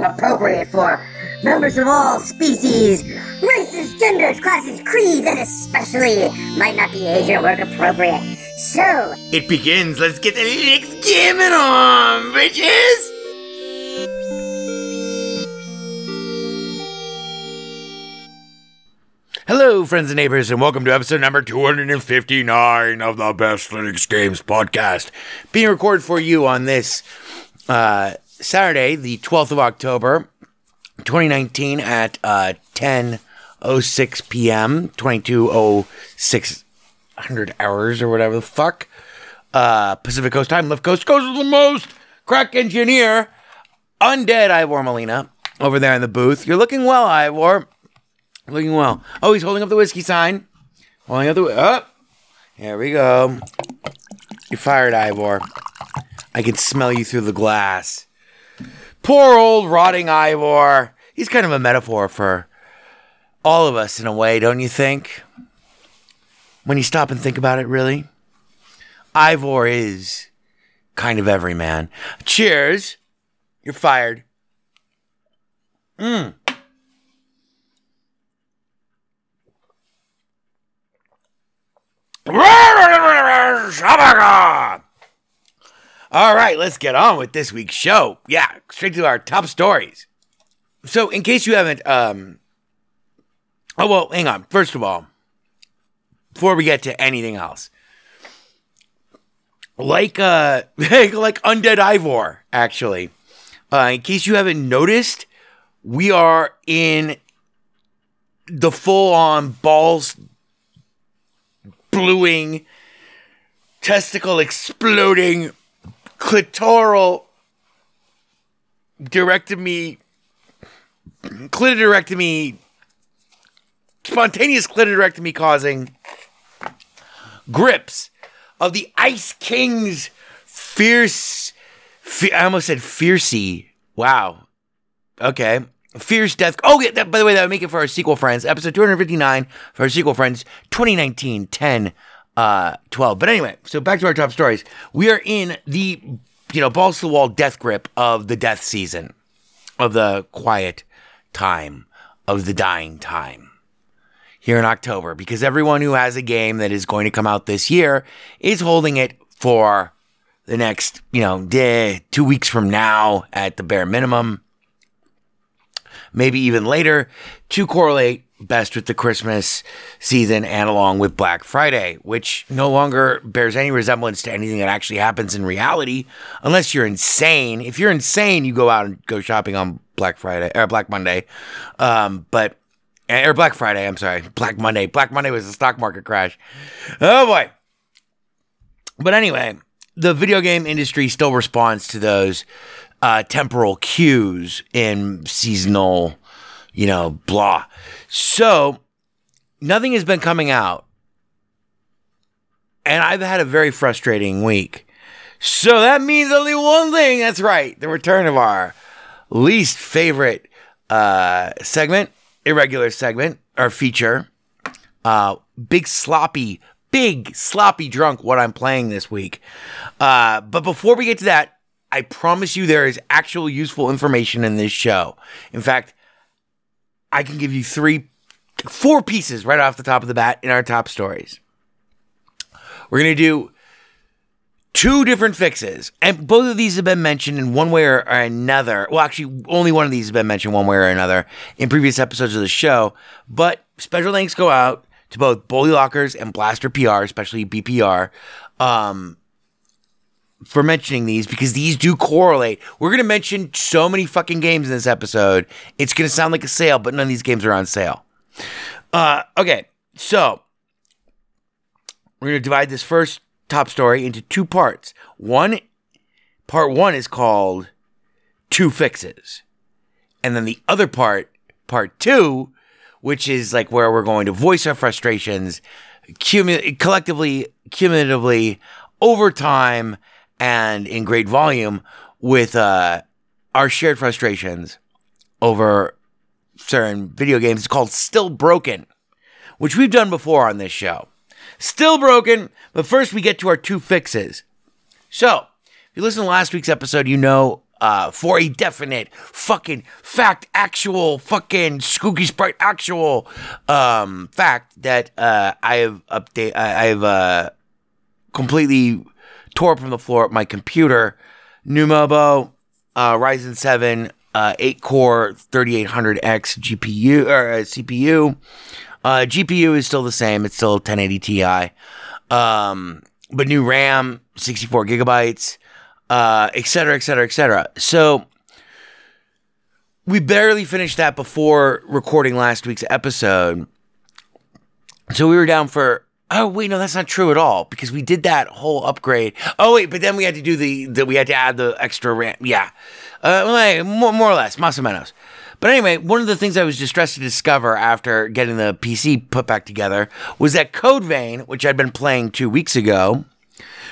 appropriate for members of all species, races, genders, classes, creeds, and especially might not be age or work appropriate. So, it begins. Let's get the Linux gaming on, bitches! Hello, friends and neighbors, and welcome to episode number 259 of the Best Linux Games podcast. Being recorded for you on this uh, Saturday, the 12th of October, 2019, at uh, 10.06 p.m., 22.0600 hours, or whatever the fuck. Uh, Pacific Coast time, left coast goes the most. Crack engineer, undead Ivor Molina, over there in the booth. You're looking well, Ivor. Looking well. Oh, he's holding up the whiskey sign. Holding up the up. Here we go. You're fired, Ivor. I can smell you through the glass. Poor old rotting Ivor. He's kind of a metaphor for all of us in a way, don't you think? When you stop and think about it, really. Ivor is kind of every man. Cheers. You're fired. Mmm. All right, let's get on with this week's show. Yeah, straight to our top stories. So, in case you haven't, um, oh well, hang on. First of all, before we get to anything else, like uh, like Undead Ivor, actually, uh, in case you haven't noticed, we are in the full-on balls bluing, testicle exploding, clitoral directomy, clitorectomy, spontaneous clitorectomy causing grips of the Ice King's fierce, fe- I almost said fiercey. Wow. Okay. Fierce Death. Oh, yeah, that, by the way, that would make it for our sequel friends. Episode 259 for our sequel friends, 2019 10 uh, 12. But anyway, so back to our top stories. We are in the, you know, balls to the wall death grip of the death season, of the quiet time, of the dying time here in October because everyone who has a game that is going to come out this year is holding it for the next, you know, day, two weeks from now at the bare minimum. Maybe even later to correlate best with the Christmas season and along with Black Friday, which no longer bears any resemblance to anything that actually happens in reality, unless you're insane. If you're insane, you go out and go shopping on Black Friday or Black Monday. Um, but or Black Friday, I'm sorry, Black Monday. Black Monday was a stock market crash. Oh boy. But anyway, the video game industry still responds to those uh, temporal cues in seasonal, you know, blah. So nothing has been coming out. And I've had a very frustrating week. So that means only one thing. That's right. The return of our least favorite uh, segment, irregular segment, or feature. Uh, big sloppy, big sloppy drunk what I'm playing this week. Uh, but before we get to that, I promise you there is actual useful information in this show. In fact, I can give you three, four pieces right off the top of the bat in our top stories. We're going to do two different fixes, and both of these have been mentioned in one way or another. Well, actually, only one of these has been mentioned one way or another in previous episodes of the show. But special thanks go out to both Bully Lockers and Blaster PR, especially BPR, um, for mentioning these because these do correlate. We're going to mention so many fucking games in this episode. It's going to sound like a sale, but none of these games are on sale. Uh, okay, so we're going to divide this first top story into two parts. One, part one is called Two Fixes. And then the other part, part two, which is like where we're going to voice our frustrations cumu- collectively, cumulatively, over time, and in great volume with uh, our shared frustrations over certain video games. It's called Still Broken, which we've done before on this show. Still broken, but first we get to our two fixes. So, if you listen to last week's episode, you know uh, for a definite fucking fact, actual fucking Skooky Sprite, actual um, fact that uh, I have update, I, I've uh, completely tore up from the floor my computer. Numobo, uh, Ryzen 7, uh, 8 core 3800X GPU or uh, CPU. Uh, GPU is still the same. It's still 1080 Ti. Um, but new RAM, 64 gigabytes, uh, et cetera, et cetera, et cetera. So we barely finished that before recording last week's episode. So we were down for. Oh wait, no, that's not true at all because we did that whole upgrade. Oh wait, but then we had to do the, the we had to add the extra RAM. Yeah, uh, well, more, more or less, más menos. But anyway, one of the things I was distressed to discover after getting the PC put back together was that Code Vein, which I'd been playing two weeks ago,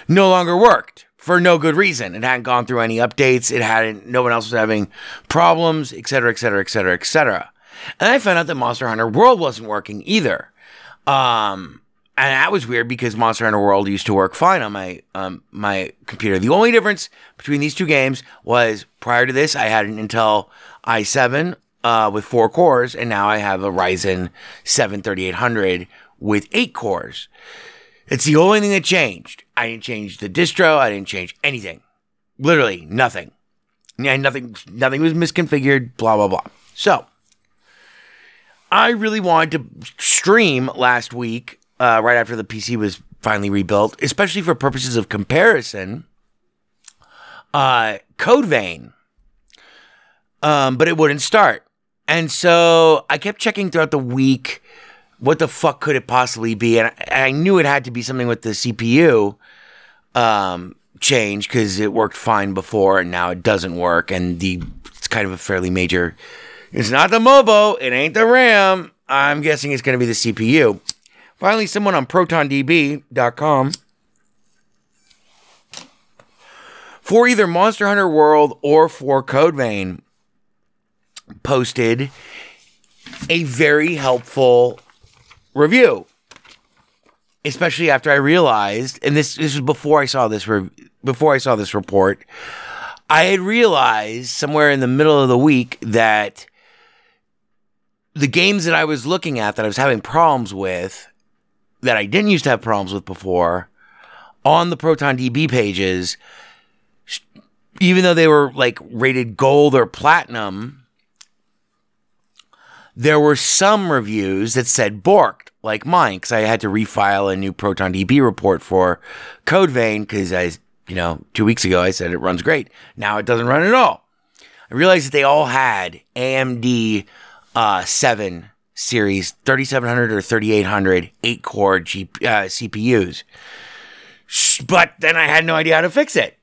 no longer worked for no good reason. It hadn't gone through any updates. It hadn't. No one else was having problems, et cetera, et cetera, et cetera, et cetera. And I found out that Monster Hunter World wasn't working either. Um, and that was weird because Monster Hunter World used to work fine on my um, my computer. The only difference between these two games was prior to this, I had an Intel i7 uh, with four cores, and now I have a Ryzen 7 3800 with eight cores. It's the only thing that changed. I didn't change the distro. I didn't change anything. Literally nothing. Yeah, nothing. Nothing was misconfigured. Blah blah blah. So, I really wanted to stream last week, uh, right after the PC was finally rebuilt, especially for purposes of comparison. Uh, Code Vein, um, but it wouldn't start, and so I kept checking throughout the week. What the fuck could it possibly be? And I, I knew it had to be something with the CPU um, change because it worked fine before, and now it doesn't work. And the it's kind of a fairly major. It's not the MOBO. It ain't the RAM. I'm guessing it's going to be the CPU. Finally, someone on ProtonDB.com for either Monster Hunter World or for Code Vein posted a very helpful review. Especially after I realized, and this this was before I saw this re- before I saw this report, I had realized somewhere in the middle of the week that the games that I was looking at that I was having problems with, that I didn't used to have problems with before, on the ProtonDB pages, even though they were like rated gold or platinum, there were some reviews that said borked, like mine, because I had to refile a new Proton DB report for Code Vein because I, you know, two weeks ago I said it runs great. Now it doesn't run at all. I realized that they all had AMD uh, 7 series 3700 or 3800 8 core G- uh, CPUs. But then I had no idea how to fix it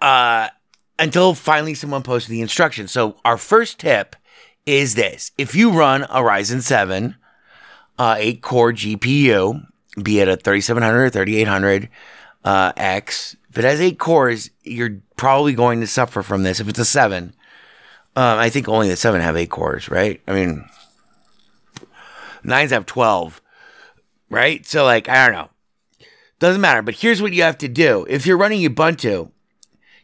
uh, until finally someone posted the instructions. So our first tip is this: if you run a Ryzen 7 uh, 8 core GPU, be it a 3700 or 3800 uh, X, if it has eight cores, you're probably going to suffer from this. If it's a seven, um, I think only the seven have eight cores, right? I mean, nines have 12, right? So, like, I don't know. Doesn't matter. But here's what you have to do if you're running Ubuntu,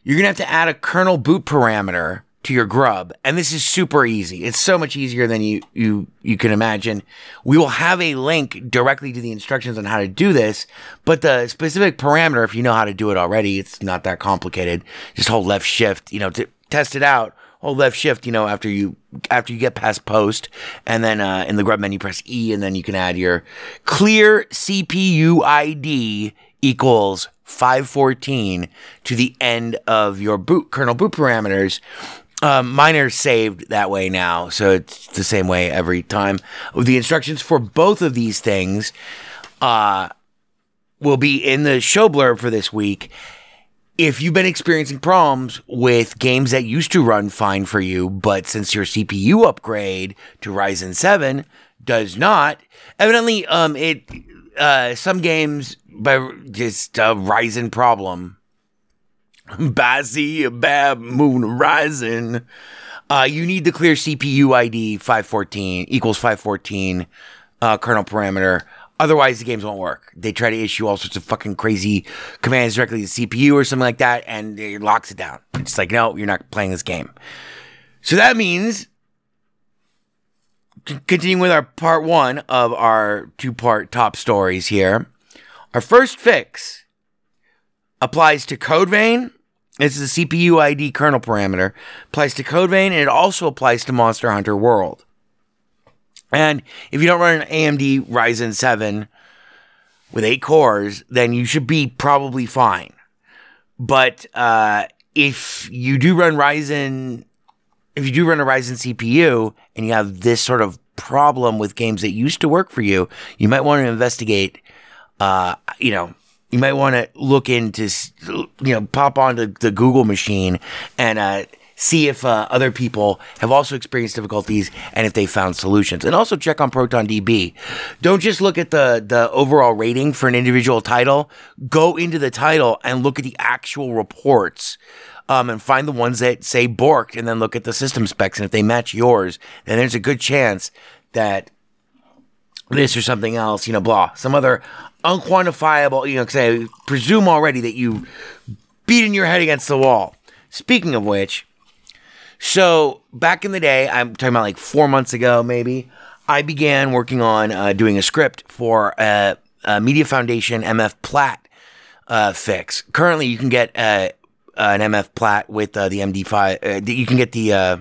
you're going to have to add a kernel boot parameter to your grub and this is super easy it's so much easier than you you you can imagine we will have a link directly to the instructions on how to do this but the specific parameter if you know how to do it already it's not that complicated just hold left shift you know to test it out hold left shift you know after you after you get past post and then uh, in the grub menu press e and then you can add your clear cpu id equals 514 to the end of your boot kernel boot parameters um, mine are saved that way now, so it's the same way every time. The instructions for both of these things uh, will be in the show blurb for this week. If you've been experiencing problems with games that used to run fine for you, but since your CPU upgrade to Ryzen 7 does not, evidently, um, it uh, some games by just a Ryzen problem Bazzy, Bab, Moon Rising. Uh, you need the clear CPU ID 514 equals 514 uh, kernel parameter. Otherwise, the games won't work. They try to issue all sorts of fucking crazy commands directly to the CPU or something like that, and it locks it down. It's like, no, you're not playing this game. So that means, continuing with our part one of our two part top stories here, our first fix applies to Code Vein. This is a CPU ID kernel parameter. Applies to Code Vein, and it also applies to Monster Hunter World. And if you don't run an AMD Ryzen 7 with eight cores, then you should be probably fine. But uh, if you do run Ryzen, if you do run a Ryzen CPU and you have this sort of problem with games that used to work for you, you might want to investigate. Uh, you know, you might want to look into, you know, pop onto the Google machine and uh, see if uh, other people have also experienced difficulties and if they found solutions. And also check on ProtonDB. Don't just look at the the overall rating for an individual title. Go into the title and look at the actual reports. Um, and find the ones that say borked and then look at the system specs. And if they match yours, then there's a good chance that this or something else, you know, blah, some other unquantifiable, you know, because I presume already that you beating your head against the wall. Speaking of which, so back in the day, I'm talking about like four months ago, maybe, I began working on uh, doing a script for a, a Media Foundation MF Plat uh, fix. Currently, you can get uh, an MF Plat with uh, the MD5. Uh, you can get the uh,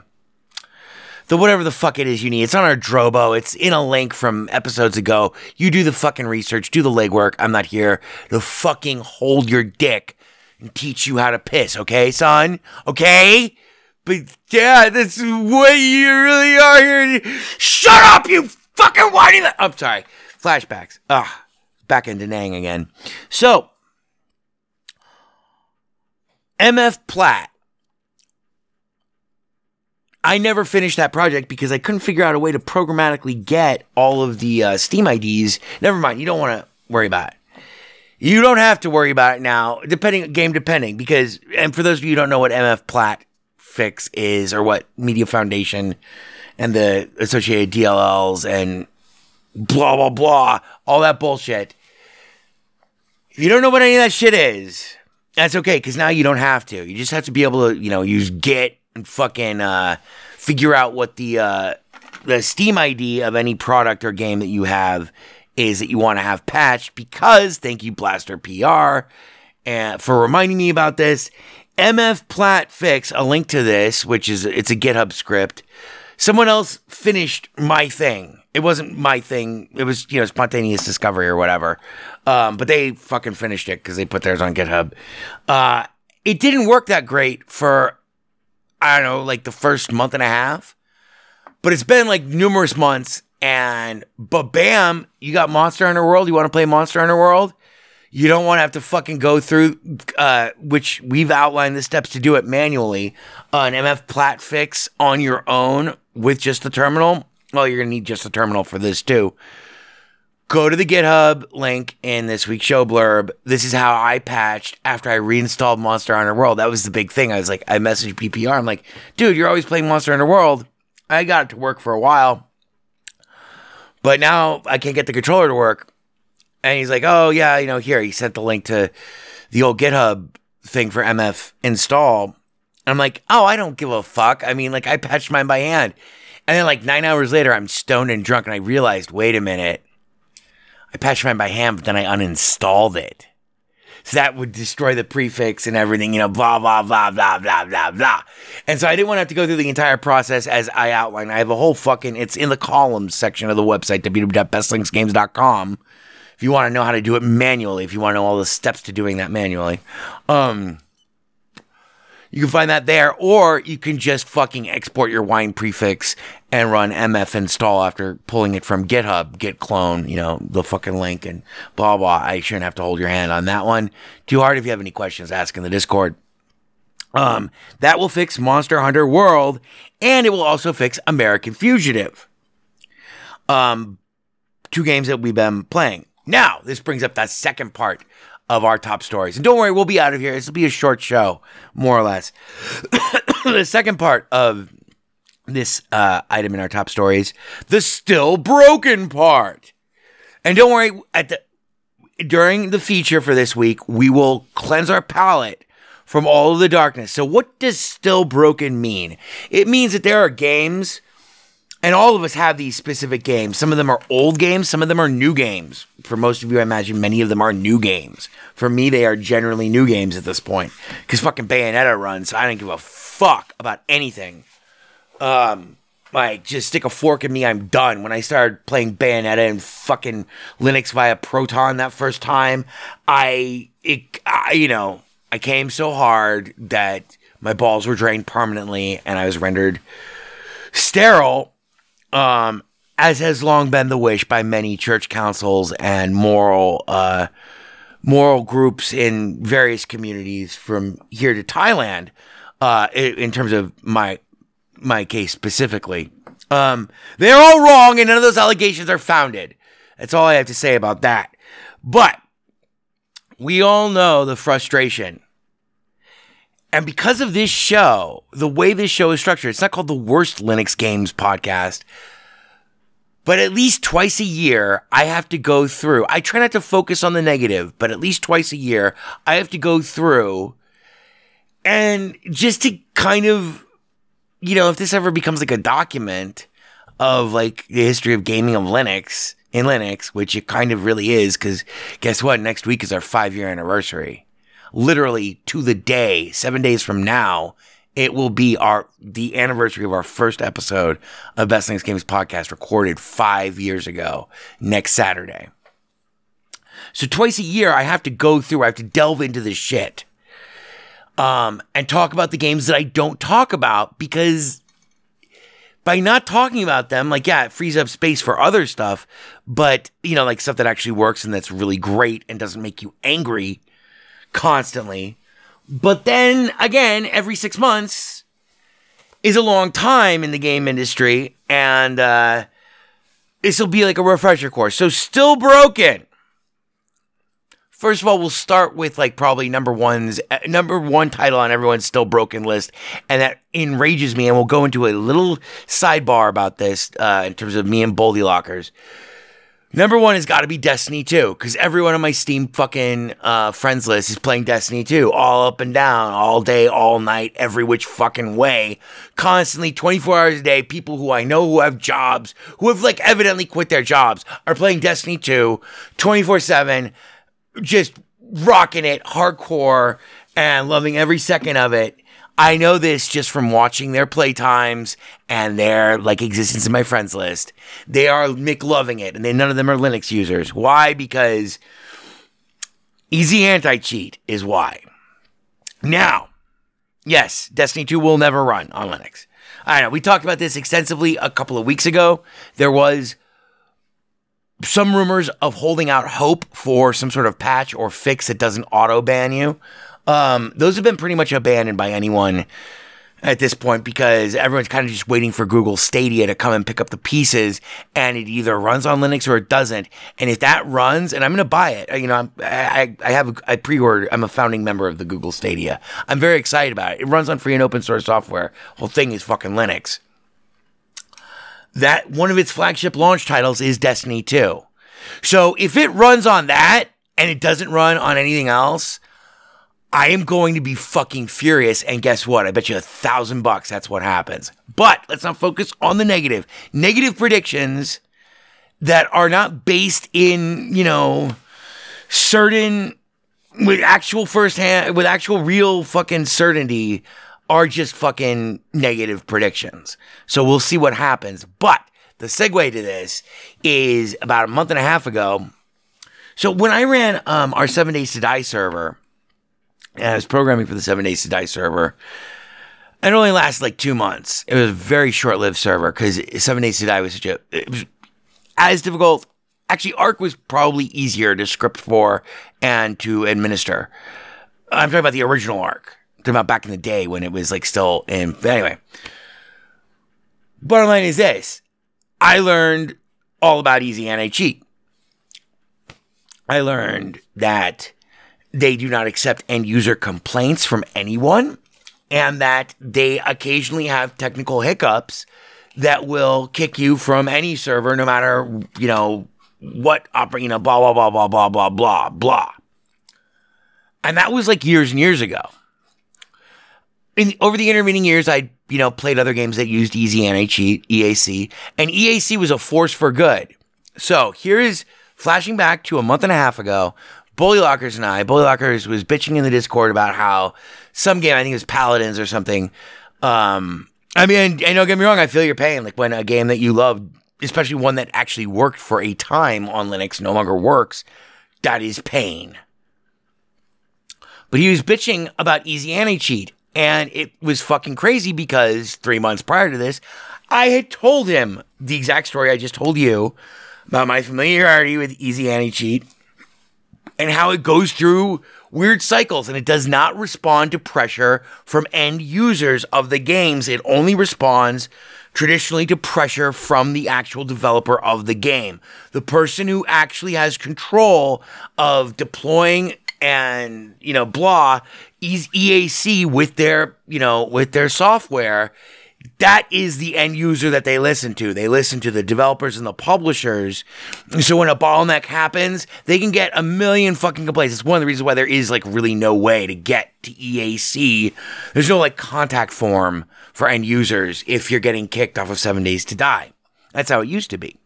the whatever the fuck it is you need. It's on our Drobo. It's in a link from episodes ago. You do the fucking research, do the legwork. I'm not here to fucking hold your dick and teach you how to piss, okay, son? Okay? But yeah, that's what you really are here. Shut up, you fucking whiny. I'm sorry. Flashbacks. Ah, back into Nam again. So, MF Plat I never finished that project because I couldn't figure out a way to programmatically get all of the uh, Steam IDs. Never mind, you don't want to worry about it. You don't have to worry about it now, depending game depending, because and for those of you who don't know what MF Plat fix is or what Media Foundation and the associated DLLs and blah blah blah, all that bullshit. If you don't know what any of that shit is, that's okay, because now you don't have to. You just have to be able to, you know, use Git and fucking uh, figure out what the uh, the Steam ID of any product or game that you have is that you want to have patched. Because thank you, Blaster PR, and for reminding me about this. MF Plat fix, a link to this, which is it's a GitHub script. Someone else finished my thing. It wasn't my thing. It was you know spontaneous discovery or whatever. Um, but they fucking finished it because they put theirs on GitHub. Uh, it didn't work that great for I don't know like the first month and a half, but it's been like numerous months. And but bam, you got Monster Hunter World. You want to play Monster Hunter World? You don't want to have to fucking go through, uh, which we've outlined the steps to do it manually, uh, an MF Plat fix on your own with just the terminal. Well, you're going to need just the terminal for this too. Go to the GitHub link in this week's show blurb. This is how I patched after I reinstalled Monster Hunter World. That was the big thing. I was like, I messaged BPR. I'm like, dude, you're always playing Monster Hunter World. I got it to work for a while, but now I can't get the controller to work. And he's like, oh, yeah, you know, here, he sent the link to the old GitHub thing for MF install. I'm like, oh, I don't give a fuck. I mean, like, I patched mine by hand. And then, like, nine hours later, I'm stoned and drunk, and I realized, wait a minute. I patched mine by hand, but then I uninstalled it. So that would destroy the prefix and everything, you know, blah, blah, blah, blah, blah, blah, blah. And so I didn't want to have to go through the entire process as I outlined. I have a whole fucking, it's in the columns section of the website, www.bestlinuxgames.com if you want to know how to do it manually, if you want to know all the steps to doing that manually. Um, you can find that there, or you can just fucking export your wine prefix and run mf install after pulling it from GitHub, git clone, you know, the fucking link and blah blah. I shouldn't have to hold your hand on that one. Too hard if you have any questions, ask in the Discord. Um, that will fix Monster Hunter World, and it will also fix American Fugitive. Um, two games that we've been playing. Now, this brings up that second part of our top stories. And don't worry, we'll be out of here. This will be a short show, more or less. the second part of this uh, item in our top stories, the still broken part. And don't worry, at the during the feature for this week, we will cleanse our palate from all of the darkness. So, what does still broken mean? It means that there are games and all of us have these specific games. Some of them are old games, some of them are new games. For most of you, I imagine many of them are new games. For me, they are generally new games at this point. Because fucking Bayonetta runs, so I don't give a fuck about anything. Um, like, just stick a fork in me, I'm done. When I started playing Bayonetta and fucking Linux via Proton that first time, I, it, I, you know, I came so hard that my balls were drained permanently and I was rendered sterile um, as has long been the wish by many church councils and moral uh, moral groups in various communities from here to Thailand. Uh, in, terms of my my case specifically, um, they're all wrong, and none of those allegations are founded. That's all I have to say about that. But we all know the frustration. And because of this show, the way this show is structured, it's not called the worst Linux games podcast. But at least twice a year, I have to go through. I try not to focus on the negative, but at least twice a year, I have to go through and just to kind of, you know, if this ever becomes like a document of like the history of gaming of Linux in Linux, which it kind of really is, because guess what? Next week is our five year anniversary. Literally to the day, seven days from now, it will be our the anniversary of our first episode of Best Things Games podcast recorded five years ago next Saturday. So twice a year I have to go through, I have to delve into this shit. Um, and talk about the games that I don't talk about because by not talking about them, like, yeah, it frees up space for other stuff, but, you know, like stuff that actually works and that's really great and doesn't make you angry constantly. But then again, every six months is a long time in the game industry, and uh, this will be like a refresher course. So, still broken. First of all, we'll start with like probably number one's uh, number one title on everyone's still broken list, and that enrages me. And we'll go into a little sidebar about this uh, in terms of me and Bully Lockers. Number one has got to be Destiny 2, because everyone on my Steam fucking uh, friends list is playing Destiny 2, all up and down, all day, all night, every which fucking way, constantly, 24 hours a day. People who I know who have jobs, who have like evidently quit their jobs, are playing Destiny 2 24 7, just rocking it hardcore. and loving every second of it. I know this just from watching their playtimes and their like existence in my friends list. They are McLoving it, and they none of them are Linux users. Why? Because easy anti cheat is why. Now, yes, Destiny 2 will never run on Linux. I know we talked about this extensively a couple of weeks ago. There was some rumors of holding out hope for some sort of patch or fix that doesn't auto ban you. Um, those have been pretty much abandoned by anyone at this point because everyone's kind of just waiting for Google Stadia to come and pick up the pieces, and it either runs on Linux or it doesn't. And if that runs, and I'm going to buy it, you know, I'm, I I have I pre-ordered. I'm a founding member of the Google Stadia. I'm very excited about it. It runs on free and open source software. Whole thing is fucking Linux. That one of its flagship launch titles is Destiny 2. So if it runs on that and it doesn't run on anything else, I am going to be fucking furious. And guess what? I bet you a thousand bucks that's what happens. But let's not focus on the negative. Negative predictions that are not based in, you know, certain with actual firsthand with actual real fucking certainty are just fucking negative predictions. So we'll see what happens. But the segue to this is about a month and a half ago. So when I ran um, our Seven Days to Die server, and I was programming for the Seven Days to Die server. It only lasted like two months. It was a very short-lived server because Seven Days to Die was such a it was as difficult. Actually, Ark was probably easier to script for and to administer. I'm talking about the original. I'm talking about back in the day when it was like still in. Anyway, bottom line is this: I learned all about easy anti-cheat. I learned that they do not accept end user complaints from anyone and that they occasionally have technical hiccups that will kick you from any server no matter you know what opera you know blah blah blah blah blah blah blah blah. And that was like years and years ago. In over the intervening years i you know played other games that used easy anti-cheat eac and eac was a force for good. So here's flashing back to a month and a half ago Bully Lockers and I, Bully Lockers was bitching in the Discord about how some game, I think it was Paladins or something. Um, I mean, and don't get me wrong, I feel your pain. Like when a game that you love, especially one that actually worked for a time on Linux, no longer works, that is pain. But he was bitching about Easy Anti Cheat, and it was fucking crazy because three months prior to this, I had told him the exact story I just told you about my familiarity with Easy Anti Cheat and how it goes through weird cycles and it does not respond to pressure from end users of the games. It only responds traditionally to pressure from the actual developer of the game. The person who actually has control of deploying and, you know, blah, is EAC with their, you know, with their software that is the end user that they listen to. They listen to the developers and the publishers. So when a bottleneck happens, they can get a million fucking complaints. It's one of the reasons why there is like really no way to get to EAC. There's no like contact form for end users if you're getting kicked off of seven days to die. That's how it used to be.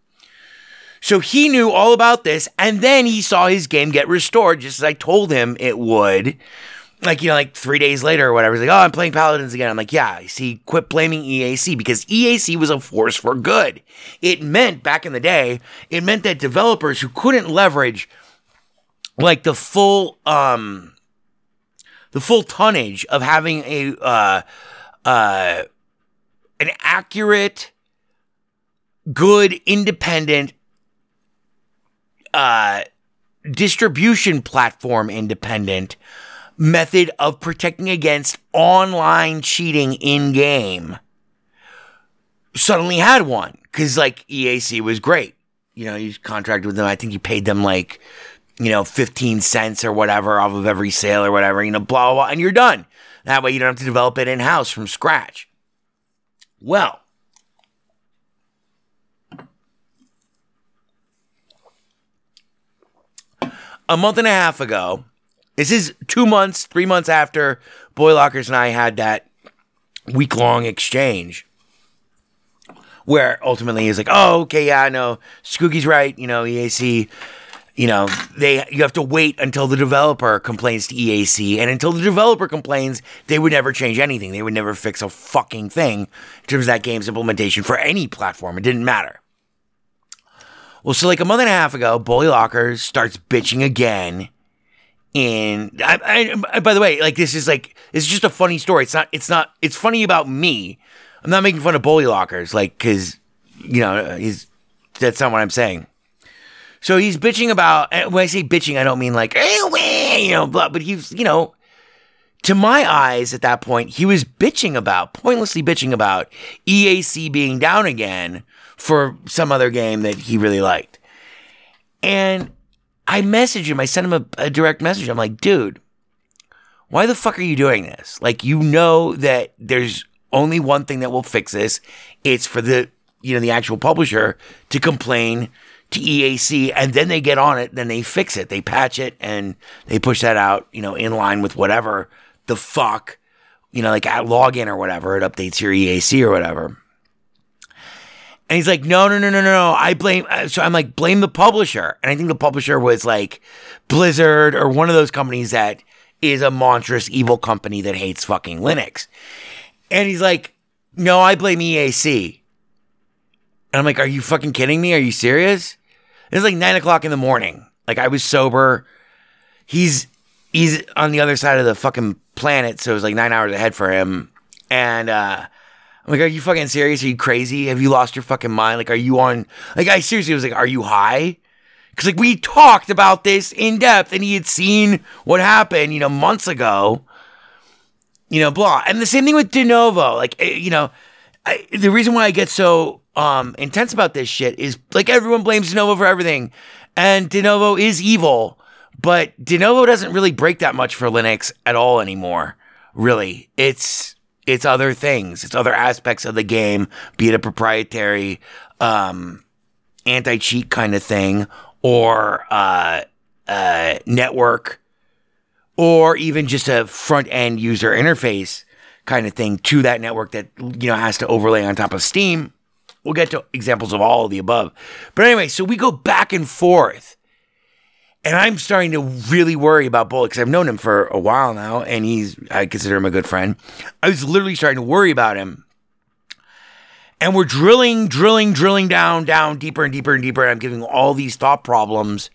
So he knew all about this, and then he saw his game get restored, just as I told him it would like you know like three days later or whatever he's like oh i'm playing paladins again. I'm like yeah see quit blaming eac because eac was a force for good. It meant back in the day it meant that developers who couldn't leverage like the full um the full tonnage of having a uh uh an accurate good independent uh distribution platform independent method of protecting against online cheating in game suddenly had one because like EAC was great. You know, you contracted with them. I think you paid them like, you know, 15 cents or whatever off of every sale or whatever, you know, blah, blah, blah, and you're done. That way you don't have to develop it in house from scratch. Well, a month and a half ago, this is two months, three months after Bully Lockers and I had that week long exchange where ultimately he's like, oh, okay, yeah, I know. Skooky's right. You know, EAC you know, they you have to wait until the developer complains to EAC, and until the developer complains, they would never change anything. They would never fix a fucking thing in terms of that game's implementation for any platform. It didn't matter. Well, so like a month and a half ago, Bully starts bitching again. And I, I, by the way, like this is like is just a funny story. It's not. It's not. It's funny about me. I'm not making fun of Bully Lockers, like because you know he's that's not what I'm saying. So he's bitching about. When I say bitching, I don't mean like "Eh, you know, but but he's you know, to my eyes at that point, he was bitching about pointlessly bitching about EAC being down again for some other game that he really liked, and I message him. I send him a, a direct message. I'm like, dude, why the fuck are you doing this? Like, you know that there's only one thing that will fix this. It's for the, you know, the actual publisher to complain to EAC and then they get on it, then they fix it. They patch it and they push that out, you know, in line with whatever the fuck, you know, like at login or whatever, it updates your EAC or whatever. And he's like, no, no, no, no, no. I blame. uh, So I'm like, blame the publisher. And I think the publisher was like Blizzard or one of those companies that is a monstrous evil company that hates fucking Linux. And he's like, no, I blame EAC. And I'm like, are you fucking kidding me? Are you serious? It's like nine o'clock in the morning. Like I was sober. He's he's on the other side of the fucking planet, so it was like nine hours ahead for him. And uh I'm like, are you fucking serious? Are you crazy? Have you lost your fucking mind? Like, are you on? Like, I seriously was like, are you high? Because like we talked about this in depth, and he had seen what happened, you know, months ago. You know, blah. And the same thing with Denuvo. Like, eh, you know, I, the reason why I get so um intense about this shit is like everyone blames Denuvo for everything, and Denuvo is evil, but Denuvo doesn't really break that much for Linux at all anymore. Really, it's it's other things. It's other aspects of the game, be it a proprietary um, anti cheat kind of thing, or uh, uh, network, or even just a front end user interface kind of thing to that network that you know has to overlay on top of Steam. We'll get to examples of all of the above. But anyway, so we go back and forth. And I'm starting to really worry about Bullet because I've known him for a while now, and he's I consider him a good friend. I was literally starting to worry about him. And we're drilling, drilling, drilling down, down deeper and deeper and deeper. And I'm giving all these thought problems.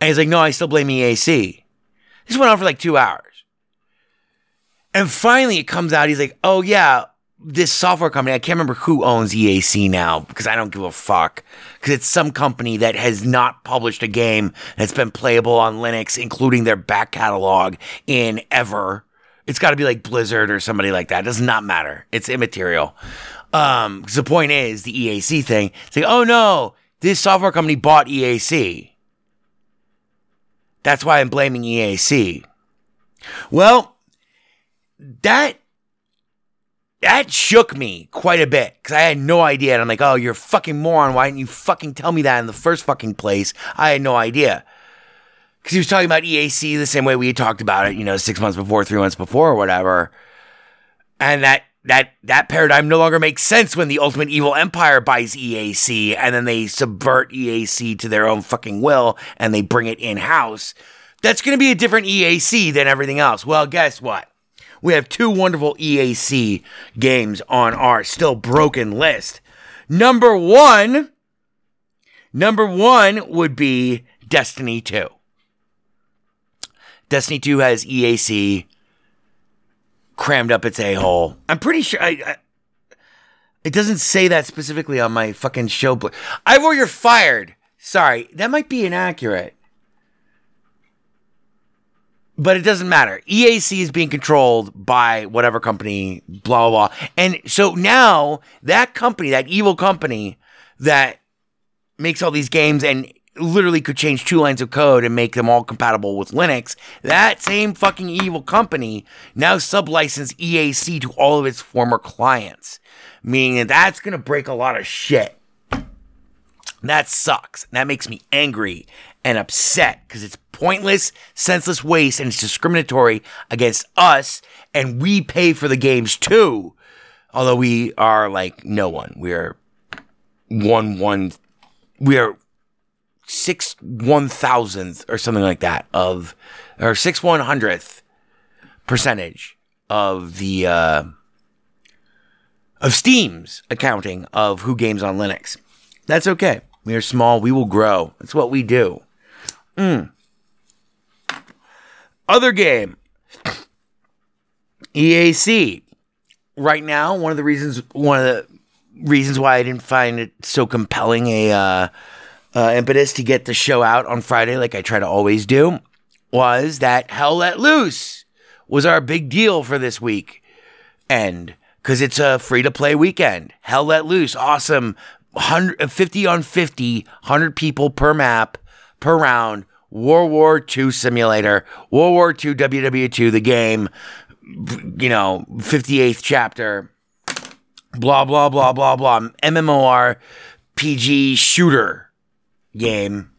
And he's like, no, I still blame EAC. This went on for like two hours. And finally it comes out, he's like, oh yeah, this software company, I can't remember who owns EAC now because I don't give a fuck. Because it's some company that has not published a game that's been playable on Linux, including their back catalog in ever. It's got to be like Blizzard or somebody like that. It does not matter. It's immaterial. Um, the point is the EAC thing. It's like, oh no, this software company bought EAC. That's why I'm blaming EAC. Well, that that shook me quite a bit because I had no idea. And I'm like, oh, you're a fucking moron. Why didn't you fucking tell me that in the first fucking place? I had no idea. Because he was talking about EAC the same way we had talked about it, you know, six months before, three months before, or whatever. And that that that paradigm no longer makes sense when the ultimate evil empire buys EAC and then they subvert EAC to their own fucking will and they bring it in house. That's going to be a different EAC than everything else. Well, guess what? We have two wonderful EAC games on our still broken list. Number one, number one would be Destiny 2. Destiny 2 has EAC crammed up its a hole. I'm pretty sure. I, I, it doesn't say that specifically on my fucking show. Bl- Ivor, you're fired. Sorry, that might be inaccurate. But it doesn't matter. EAC is being controlled by whatever company, blah, blah, blah. And so now that company, that evil company that makes all these games and literally could change two lines of code and make them all compatible with Linux, that same fucking evil company now sublicense EAC to all of its former clients. Meaning that that's going to break a lot of shit. That sucks. That makes me angry and upset because it's pointless, senseless waste and it's discriminatory against us. And we pay for the games too. Although we are like no one. We are one, one, we are six one thousandth or something like that of, or six one hundredth percentage of the uh, of Steam's accounting of who games on Linux. That's okay. We are small. We will grow. That's what we do. Mm. Other game. EAC. Right now, one of the reasons one of the reasons why I didn't find it so compelling a uh, uh, impetus to get the show out on Friday, like I try to always do, was that Hell Let Loose was our big deal for this week. And because it's a free to play weekend, Hell Let Loose, awesome. 100, uh, 50 on 50, 100 people per map, per round. World War II simulator, World War II WW2, the game, you know, 58th chapter, blah, blah, blah, blah, blah. MMOR PG shooter game.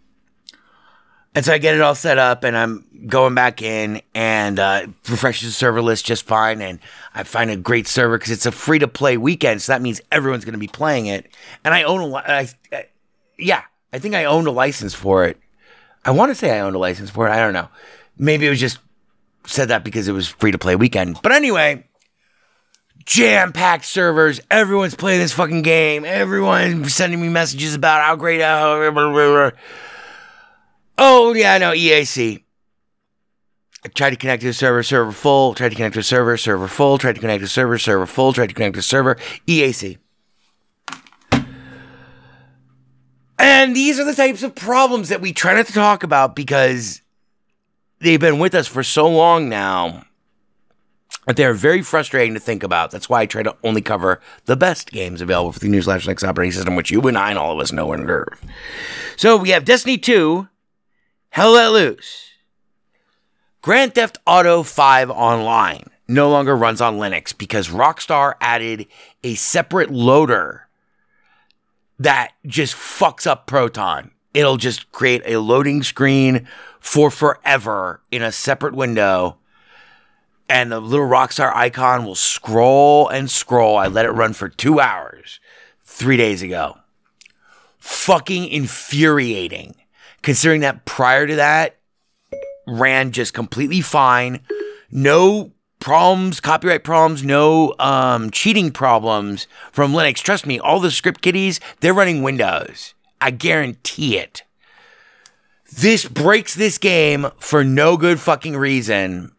And so I get it all set up and I'm going back in and uh, refreshes the server list just fine. And I find a great server because it's a free to play weekend. So that means everyone's going to be playing it. And I own a, li- yeah, I think I owned a license for it. I want to say I owned a license for it. I don't know. Maybe it was just said that because it was free to play weekend. But anyway, jam packed servers. Everyone's playing this fucking game. Everyone's sending me messages about how great. How, oh yeah, know EAC. I tried to connect to the server, server full. Tried to connect to the server, server full. Tried to connect to the server, server full. Tried to connect to the server, EAC. And these are the types of problems that we try not to talk about because they've been with us for so long now that they're very frustrating to think about. That's why I try to only cover the best games available for the GNU slash Linux operating system, which you and I and all of us know and deserve. So we have Destiny 2, Hell Let Loose, Grand Theft Auto 5 Online no longer runs on Linux because Rockstar added a separate loader that just fucks up Proton. It'll just create a loading screen for forever in a separate window. And the little Rockstar icon will scroll and scroll. I let it run for two hours three days ago. Fucking infuriating. Considering that prior to that, ran just completely fine. No problems, copyright problems, no um, cheating problems from Linux. Trust me, all the script kiddies, they're running Windows. I guarantee it. This breaks this game for no good fucking reason.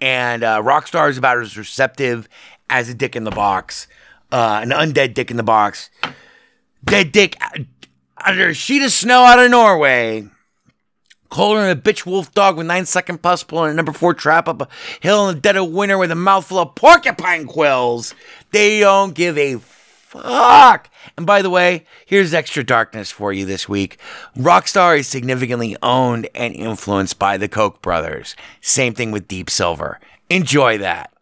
And uh, Rockstar is about as receptive as a dick in the box, uh, an undead dick in the box. Dead dick under a sheet of snow out of Norway colder than a bitch wolf dog with nine second pus pulling a number four trap up a hill in the dead of winter with a mouthful of porcupine quills. They don't give a fuck. And by the way, here's extra darkness for you this week. Rockstar is significantly owned and influenced by the Koch brothers. Same thing with Deep Silver. Enjoy that.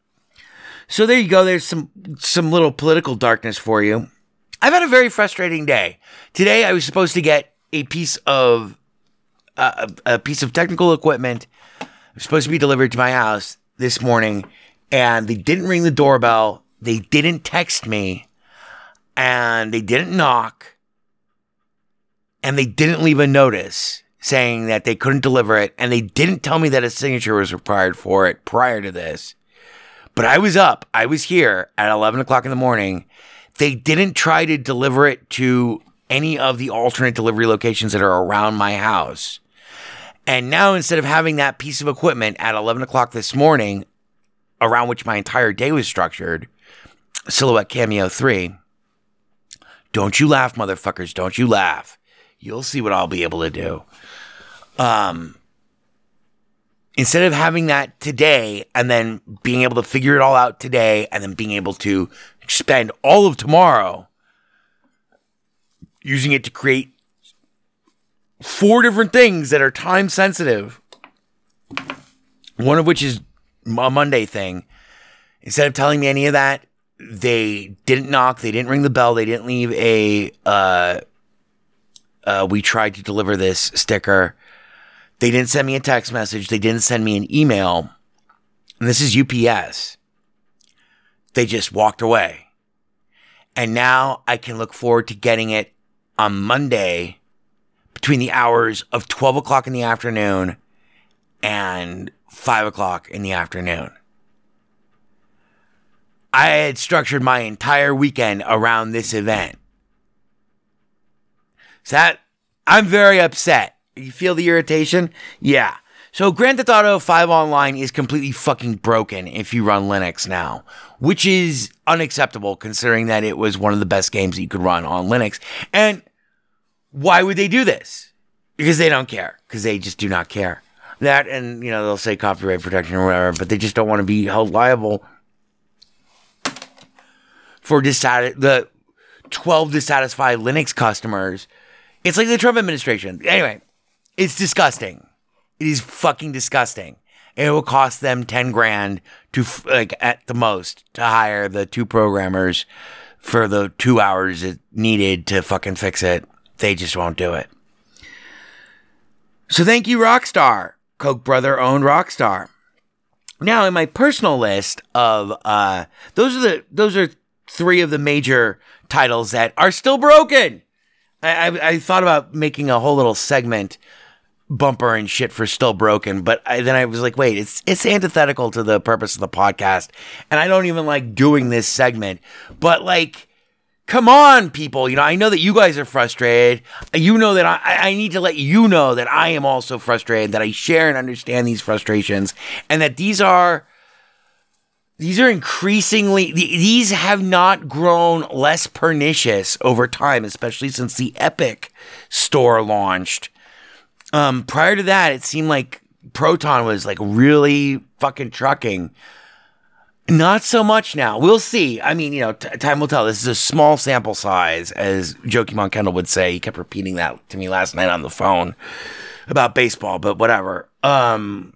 So there you go. There's some some little political darkness for you. I've had a very frustrating day. Today I was supposed to get a piece of a, a piece of technical equipment supposed to be delivered to my house this morning, and they didn't ring the doorbell. They didn't text me, and they didn't knock, and they didn't leave a notice saying that they couldn't deliver it, and they didn't tell me that a signature was required for it prior to this. But I was up, I was here at 11 o'clock in the morning. They didn't try to deliver it to any of the alternate delivery locations that are around my house. And now instead of having that piece of equipment at 11 o'clock this morning, around which my entire day was structured, Silhouette Cameo 3, don't you laugh, motherfuckers. Don't you laugh. You'll see what I'll be able to do. Um, instead of having that today and then being able to figure it all out today and then being able to spend all of tomorrow using it to create four different things that are time sensitive. One of which is a Monday thing. Instead of telling me any of that, they didn't knock, they didn't ring the bell, they didn't leave a uh, uh, we tried to deliver this sticker. They didn't send me a text message, they didn't send me an email. And this is UPS. They just walked away. And now I can look forward to getting it on Monday between the hours of 12 o'clock in the afternoon and 5 o'clock in the afternoon. I had structured my entire weekend around this event. So that I'm very upset. You feel the irritation? Yeah. So Grand Theft Auto 5 Online is completely fucking broken if you run Linux now, which is unacceptable considering that it was one of the best games that you could run on Linux. And why would they do this? Because they don't care. Because they just do not care. That and you know they'll say copyright protection or whatever, but they just don't want to be held liable for dissat- the 12 dissatisfied Linux customers. It's like the Trump administration. Anyway, it's disgusting. It is fucking disgusting. It will cost them 10 grand to, like, at the most, to hire the two programmers for the two hours it needed to fucking fix it. They just won't do it. So thank you, Rockstar. Koch brother owned Rockstar. Now, in my personal list of uh, those are the those are three of the major titles that are still broken. I, I, I thought about making a whole little segment bumper and shit for still broken, but I, then I was like, wait, it's it's antithetical to the purpose of the podcast, and I don't even like doing this segment. But like, come on, people, you know, I know that you guys are frustrated. You know that I I need to let you know that I am also frustrated. That I share and understand these frustrations, and that these are these are increasingly these have not grown less pernicious over time especially since the epic store launched um prior to that it seemed like proton was like really fucking trucking. Not so much now. We'll see. I mean you know t- time will tell. This is a small sample size as jokimon kendall would say. He kept repeating that to me last night on the phone about baseball but whatever. Um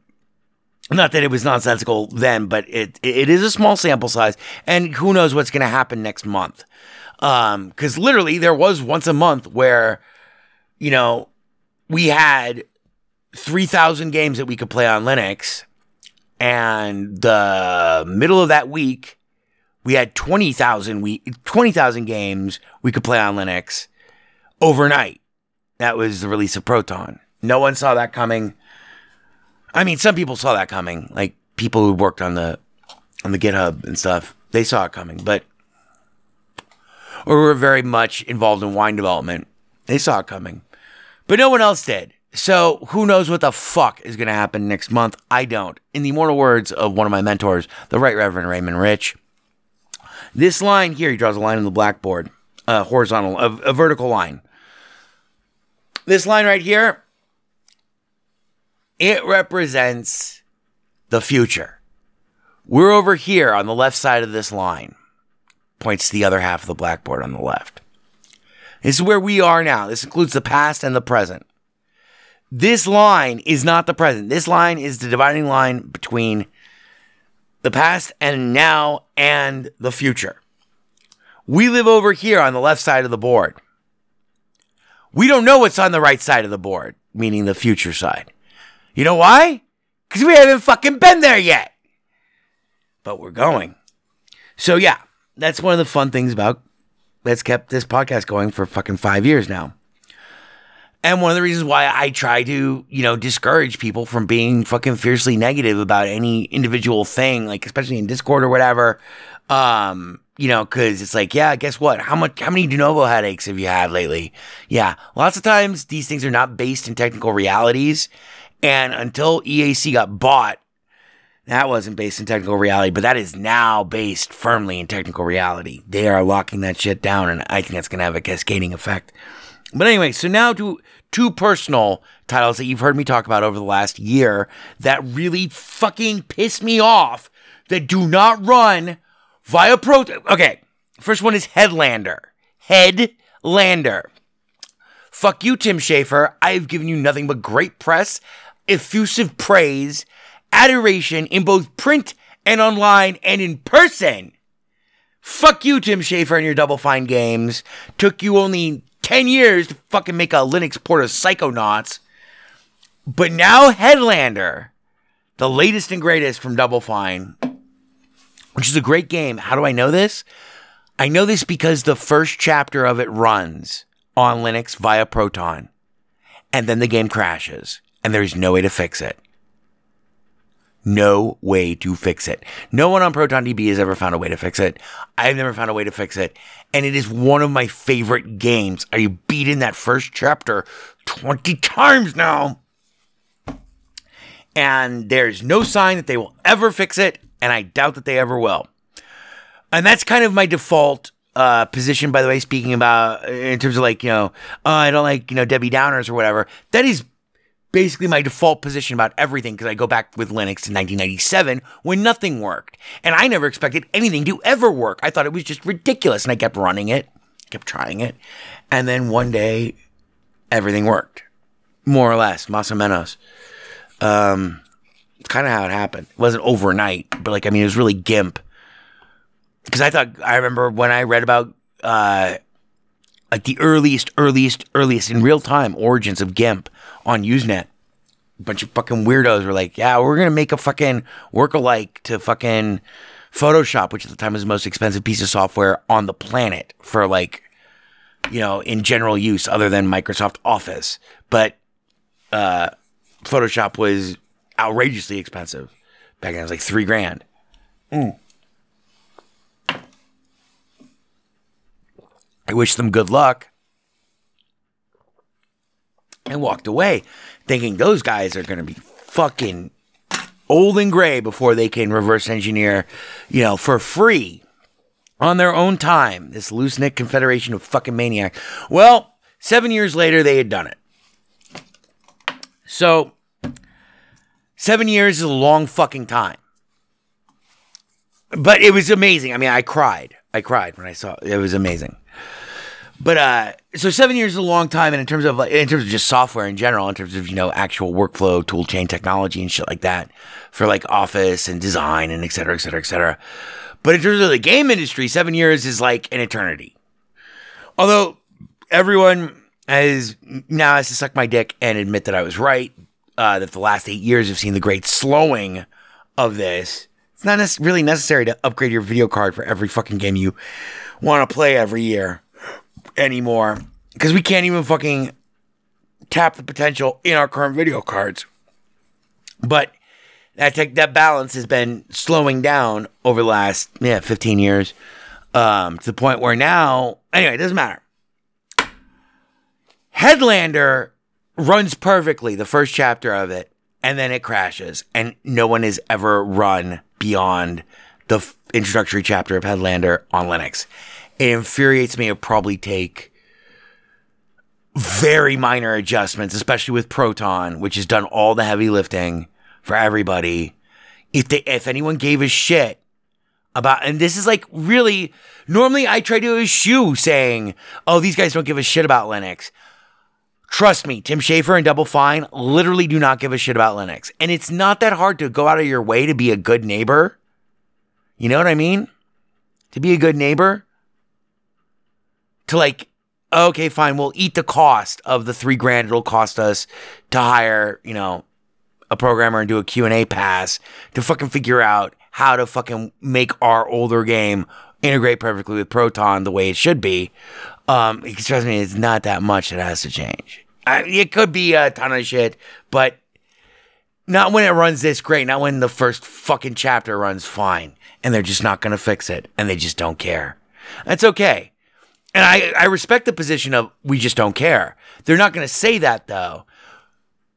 not that it was nonsensical then, but it it is a small sample size, and who knows what's going to happen next month? Um, because literally there was once a month where, you know, we had three thousand games that we could play on Linux, and the middle of that week we had twenty thousand we twenty thousand games we could play on Linux overnight. That was the release of Proton. No one saw that coming. I mean, some people saw that coming, like people who worked on the on the GitHub and stuff. They saw it coming, but or were very much involved in wine development. They saw it coming, but no one else did. So who knows what the fuck is going to happen next month? I don't. In the immortal words of one of my mentors, the Right Reverend Raymond Rich, this line here, he draws a line on the blackboard, a horizontal, a, a vertical line. This line right here it represents the future. We're over here on the left side of this line. Points to the other half of the blackboard on the left. This is where we are now. This includes the past and the present. This line is not the present. This line is the dividing line between the past and now and the future. We live over here on the left side of the board. We don't know what's on the right side of the board, meaning the future side. You know why? Because we haven't fucking been there yet. But we're going. So, yeah, that's one of the fun things about that's kept this podcast going for fucking five years now. And one of the reasons why I try to, you know, discourage people from being fucking fiercely negative about any individual thing, like especially in Discord or whatever. Um, you know, because it's like, yeah, guess what? How much, how many Denuvo headaches have you had lately? Yeah, lots of times these things are not based in technical realities. And until EAC got bought, that wasn't based in technical reality, but that is now based firmly in technical reality. They are locking that shit down, and I think that's going to have a cascading effect. But anyway, so now to two personal titles that you've heard me talk about over the last year that really fucking piss me off that do not run via Pro. Okay, first one is Headlander. Headlander. Fuck you, Tim Schafer. I have given you nothing but great press, effusive praise, adoration in both print and online and in person. Fuck you, Tim Schafer, and your Double Fine games. Took you only 10 years to fucking make a Linux port of Psychonauts. But now Headlander, the latest and greatest from Double Fine, which is a great game. How do I know this? I know this because the first chapter of it runs on Linux via Proton. and then the game crashes and there's no way to fix it. No way to fix it. No one on ProtonDB has ever found a way to fix it. I've never found a way to fix it. And it is one of my favorite games. Are you beating that first chapter 20 times now? And there's no sign that they will ever fix it. And I doubt that they ever will. And that's kind of my default uh, position, by the way, speaking about in terms of like, you know, oh, I don't like, you know, Debbie Downers or whatever. That is basically my default position about everything because I go back with Linux to 1997 when nothing worked. And I never expected anything to ever work. I thought it was just ridiculous. And I kept running it, kept trying it. And then one day, everything worked. More or less, más o menos. Um, it's kind of how it happened. It wasn't overnight, but like, I mean, it was really GIMP. Because I thought, I remember when I read about, uh, like the earliest, earliest, earliest in real time origins of GIMP on Usenet. A bunch of fucking weirdos were like, yeah, we're going to make a fucking work-alike to fucking Photoshop, which at the time was the most expensive piece of software on the planet for like, you know, in general use other than Microsoft Office. But uh, Photoshop was outrageously expensive. Back then it was like three grand. I wish them good luck. And walked away thinking those guys are going to be fucking old and gray before they can reverse engineer, you know, for free on their own time. This loose knit confederation of fucking maniacs. Well, seven years later, they had done it. So, seven years is a long fucking time. But it was amazing. I mean, I cried. I cried when I saw it. It was amazing. But uh, so seven years is a long time, and in terms of like, in terms of just software in general, in terms of you know actual workflow, tool chain technology, and shit like that, for like Office and design and et cetera, et cetera, et cetera. But in terms of the game industry, seven years is like an eternity. Although everyone has now has to suck my dick and admit that I was right, uh, that the last eight years have seen the great slowing of this. It's not really necessary to upgrade your video card for every fucking game you want to play every year anymore because we can't even fucking tap the potential in our current video cards. But that tech, that balance has been slowing down over the last yeah 15 years um, to the point where now anyway it doesn't matter. Headlander runs perfectly the first chapter of it and then it crashes and no one has ever run beyond the f- introductory chapter of Headlander on Linux. It infuriates me. It'll probably take very minor adjustments, especially with Proton, which has done all the heavy lifting for everybody. If they, if anyone gave a shit about, and this is like really, normally I try to eschew saying, oh, these guys don't give a shit about Linux. Trust me, Tim Schafer and Double Fine literally do not give a shit about Linux. And it's not that hard to go out of your way to be a good neighbor. You know what I mean? To be a good neighbor. To like, okay, fine, we'll eat the cost of the three grand it'll cost us to hire, you know, a programmer and do a Q&A pass to fucking figure out how to fucking make our older game integrate perfectly with Proton the way it should be. Um, trust me, it's not that much that has to change. I, it could be a ton of shit, but not when it runs this great. Not when the first fucking chapter runs fine, and they're just not gonna fix it, and they just don't care. That's okay, and I I respect the position of we just don't care. They're not gonna say that though,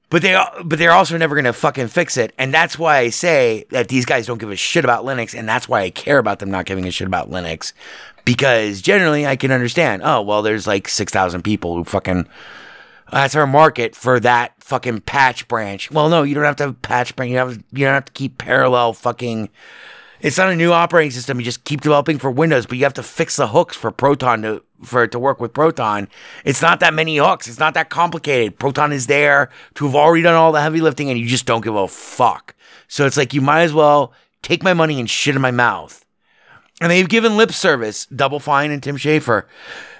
but they but they're also never gonna fucking fix it, and that's why I say that these guys don't give a shit about Linux, and that's why I care about them not giving a shit about Linux, because generally I can understand. Oh well, there's like six thousand people who fucking that's our market for that fucking patch branch. Well, no, you don't have to have patch branch. You have you don't have to keep parallel fucking. It's not a new operating system. You just keep developing for Windows, but you have to fix the hooks for Proton to for it to work with Proton. It's not that many hooks. It's not that complicated. Proton is there to have already done all the heavy lifting, and you just don't give a fuck. So it's like you might as well take my money and shit in my mouth. And they've given lip service, Double Fine and Tim Schafer.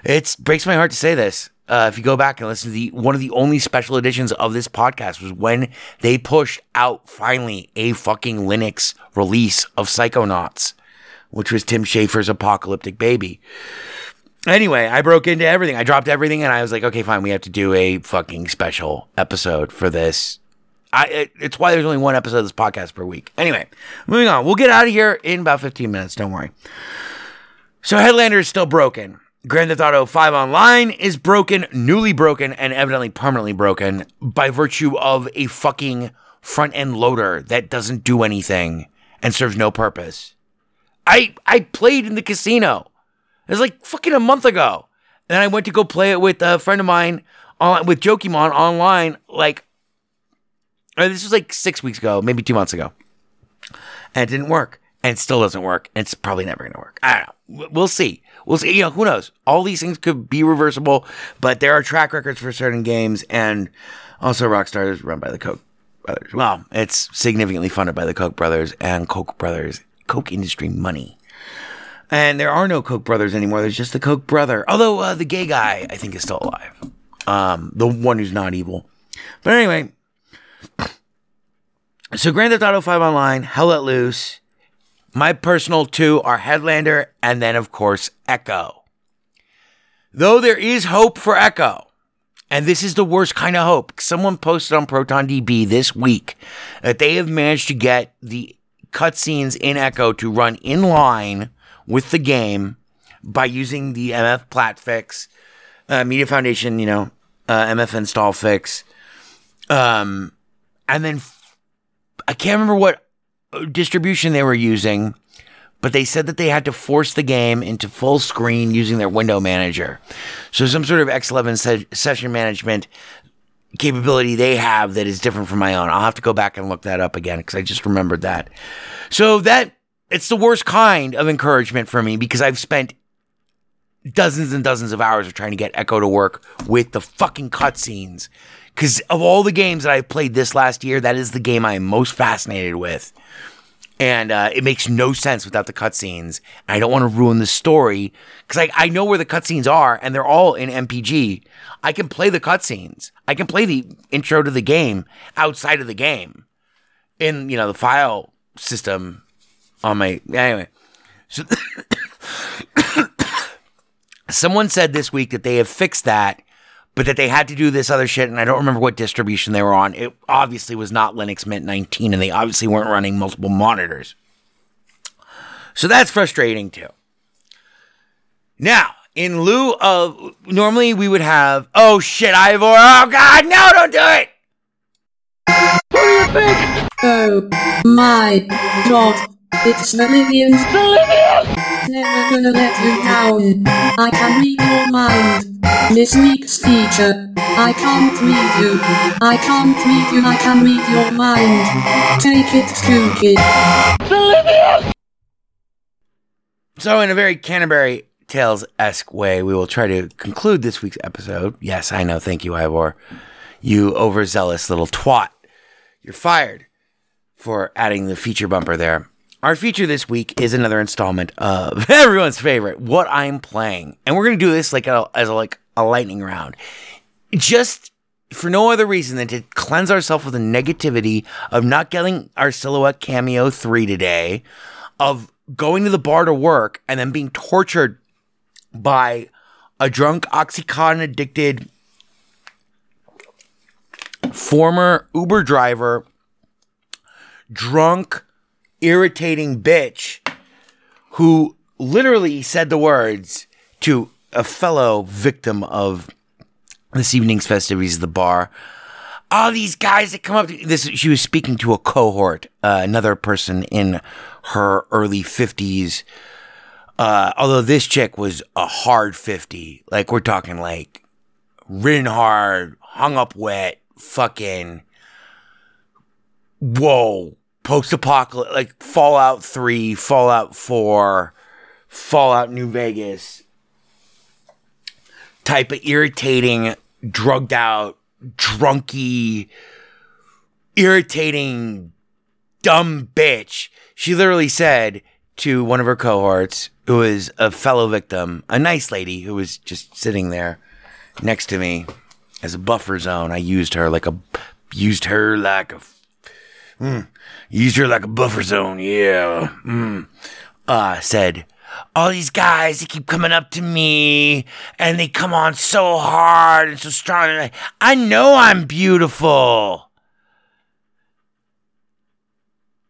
It breaks my heart to say this. Uh, if you go back and listen to the one of the only special editions of this podcast was when they pushed out finally a fucking Linux release of Psychonauts, which was Tim Schafer's apocalyptic baby. anyway, I broke into everything. I dropped everything, and I was like, okay, fine. We have to do a fucking special episode for this. I it, it's why there's only one episode of this podcast per week. Anyway, moving on. We'll get out of here in about 15 minutes. Don't worry. So Headlander is still broken. Grand Theft Auto 5 Online is broken, newly broken, and evidently permanently broken by virtue of a fucking front end loader that doesn't do anything and serves no purpose. I I played in the casino. It was like fucking a month ago. And I went to go play it with a friend of mine on with Jokimon online like or this was like six weeks ago, maybe two months ago. And it didn't work. And it still doesn't work. And it's probably never going to work. I don't know. We'll see. We'll see. You know, who knows? All these things could be reversible, but there are track records for certain games. And also, Rockstar is run by the Koch brothers. Well, it's significantly funded by the Koch brothers and Koch brothers, Koch industry money. And there are no Koch brothers anymore. There's just the Koch brother. Although uh, the gay guy, I think, is still alive. Um, the one who's not evil. But anyway, so Grand Theft Auto 5 Online, Hell Let Loose. My personal two are Headlander and then, of course, Echo. Though there is hope for Echo, and this is the worst kind of hope. Someone posted on ProtonDB this week that they have managed to get the cutscenes in Echo to run in line with the game by using the MF Plat fix, uh, Media Foundation, you know, uh, MF install fix. Um, and then I can't remember what distribution they were using, but they said that they had to force the game into full screen using their window manager. So some sort of X11 se- session management capability they have that is different from my own. I'll have to go back and look that up again because I just remembered that. So that it's the worst kind of encouragement for me because I've spent dozens and dozens of hours of trying to get Echo to work with the fucking cutscenes. Because of all the games that I've played this last year, that is the game I am most fascinated with. And uh, it makes no sense without the cutscenes. I don't want to ruin the story because I, I know where the cutscenes are and they're all in MPG. I can play the cutscenes. I can play the intro to the game outside of the game in, you know, the file system on my. Anyway. So. Someone said this week that they have fixed that, but that they had to do this other shit, and I don't remember what distribution they were on. It obviously was not Linux Mint 19, and they obviously weren't running multiple monitors. So that's frustrating too. Now, in lieu of normally we would have oh shit, Ivor, oh god, no, don't do it! Oh my god. It's Meridian's Never gonna let you down. I can read your mind. This week's feature. I can't read you. I can't read you. I can read your mind. Take it, Kookie. So, in a very Canterbury Tales esque way, we will try to conclude this week's episode. Yes, I know. Thank you, Ivor. You overzealous little twat. You're fired for adding the feature bumper there. Our feature this week is another installment of everyone's favorite, What I'm Playing. And we're going to do this like a, as a, like a lightning round. Just for no other reason than to cleanse ourselves of the negativity of not getting our Silhouette Cameo 3 today, of going to the bar to work and then being tortured by a drunk, Oxycontin addicted former Uber driver, drunk, irritating bitch who literally said the words to a fellow victim of this evening's festivities at the bar. All these guys that come up to this, she was speaking to a cohort, uh, another person in her early 50s. Uh, although this chick was a hard 50. Like, we're talking like ridden hard, hung up wet, fucking, whoa, post apocalypse, like Fallout 3, Fallout 4, Fallout New Vegas type of irritating, drugged out, drunky, irritating, dumb bitch. She literally said to one of her cohorts, who is a fellow victim, a nice lady who was just sitting there next to me as a buffer zone. I used her like a, used her like a, mm, used her like a buffer zone. Yeah. Mm. Uh, said, all these guys, they keep coming up to me and they come on so hard and so strong. And I, I know I'm beautiful.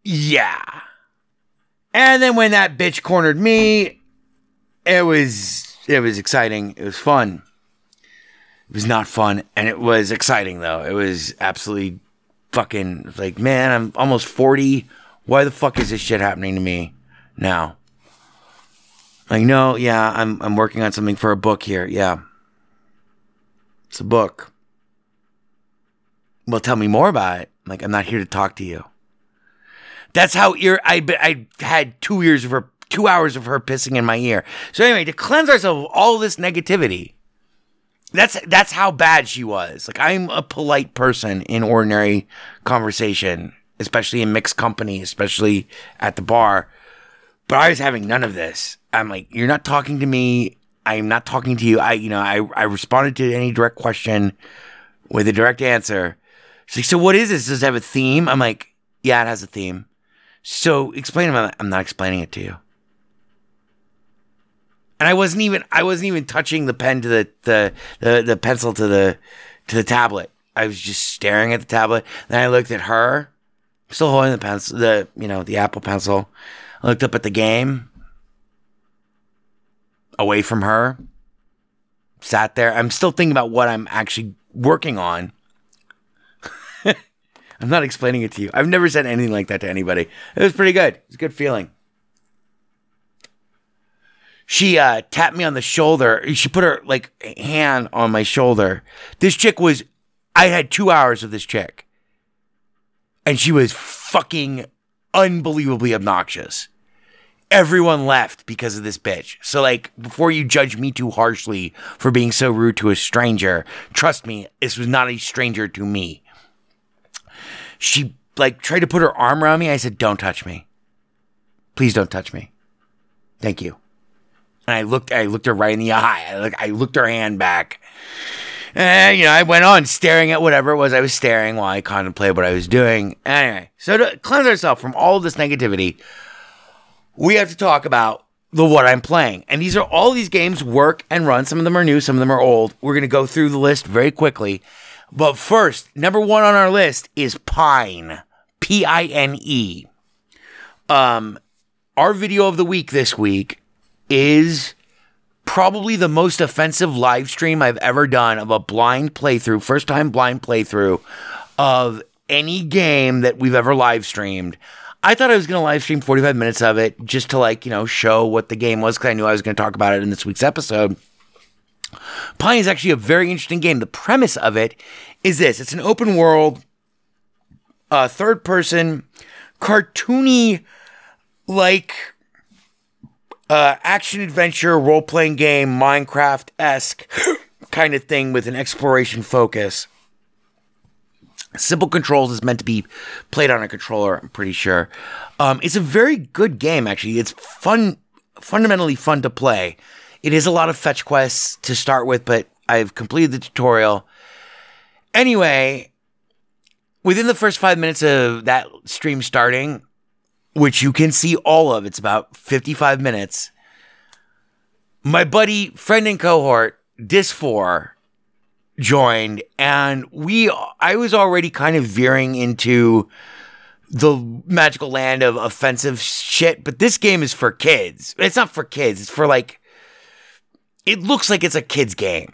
Yeah. And then when that bitch cornered me, it was it was exciting. It was fun. It was not fun, and it was exciting though. It was absolutely fucking like, man, I'm almost forty. Why the fuck is this shit happening to me now? Like, no, yeah, I'm I'm working on something for a book here. Yeah, it's a book. Well, tell me more about it. Like, I'm not here to talk to you. That's how ear I I had two years of her, two hours of her pissing in my ear. So anyway, to cleanse ourselves of all this negativity, that's that's how bad she was. Like I'm a polite person in ordinary conversation, especially in mixed company, especially at the bar. But I was having none of this. I'm like, you're not talking to me. I'm not talking to you. I, you know, I, I responded to any direct question with a direct answer. She's like, so what is this? Does it have a theme? I'm like, yeah, it has a theme. So explain it. I'm not explaining it to you. And I wasn't even I wasn't even touching the pen to the the the, the pencil to the to the tablet. I was just staring at the tablet. Then I looked at her, still holding the pencil, the you know the Apple Pencil. I looked up at the game, away from her. Sat there. I'm still thinking about what I'm actually working on. I'm not explaining it to you. I've never said anything like that to anybody. It was pretty good. It was a good feeling. She uh, tapped me on the shoulder. She put her like hand on my shoulder. This chick was, I had two hours of this chick, and she was fucking unbelievably obnoxious. Everyone left because of this bitch. So, like, before you judge me too harshly for being so rude to a stranger, trust me, this was not a stranger to me. She like tried to put her arm around me. I said, "Don't touch me. Please don't touch me. Thank you." And I looked, I looked her right in the eye. I, I looked her hand back. And, you know, I went on staring at whatever it was I was staring while I contemplated what I was doing. Anyway, so to cleanse ourselves from all of this negativity, we have to talk about the what I'm playing. And these are all these games work and run. Some of them are new, some of them are old. We're going to go through the list very quickly. But first, number one on our list is Pine. P I N E. Um, our video of the week this week is probably the most offensive live stream I've ever done of a blind playthrough, first time blind playthrough of any game that we've ever live streamed. I thought I was going to live stream 45 minutes of it just to like, you know, show what the game was because I knew I was going to talk about it in this week's episode. Pine is actually a very interesting game. The premise of it is this it's an open world, uh, third person, cartoony, like uh, action adventure role playing game, Minecraft esque kind of thing with an exploration focus. Simple controls is meant to be played on a controller, I'm pretty sure. Um, it's a very good game, actually. It's fun, fundamentally fun to play. It is a lot of fetch quests to start with, but I've completed the tutorial. Anyway, within the first five minutes of that stream starting, which you can see all of, it's about 55 minutes. My buddy, friend, and cohort, Dis4, joined, and we, I was already kind of veering into the magical land of offensive shit, but this game is for kids. It's not for kids, it's for like, it looks like it's a kid's game.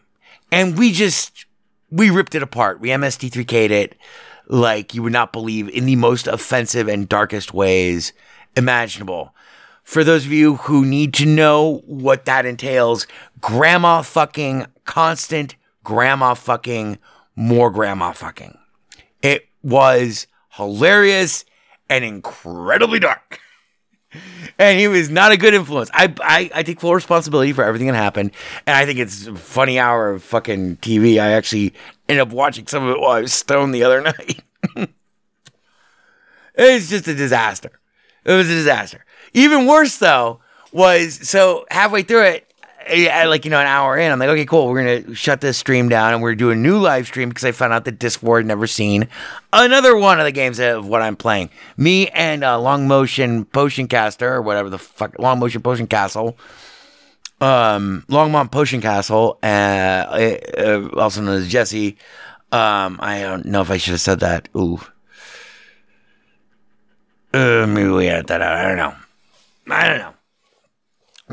And we just, we ripped it apart. We MST3K'd it like you would not believe in the most offensive and darkest ways imaginable. For those of you who need to know what that entails, grandma fucking, constant grandma fucking, more grandma fucking. It was hilarious and incredibly dark. And he was not a good influence. I, I, I take full responsibility for everything that happened. And I think it's a funny hour of fucking TV. I actually ended up watching some of it while I was stoned the other night. it's just a disaster. It was a disaster. Even worse though was so halfway through it, yeah, like you know, an hour in, I'm like, okay, cool. We're gonna shut this stream down, and we're doing a new live stream because I found out that Discord never seen another one of the games of what I'm playing. Me and uh, Long Motion Potion Caster, or whatever the fuck, Long Motion Potion Castle, um, Longmont Potion Castle, uh, uh, also known as Jesse. Um, I don't know if I should have said that. Ooh. Uh, maybe we edit that out. I don't know. I don't know.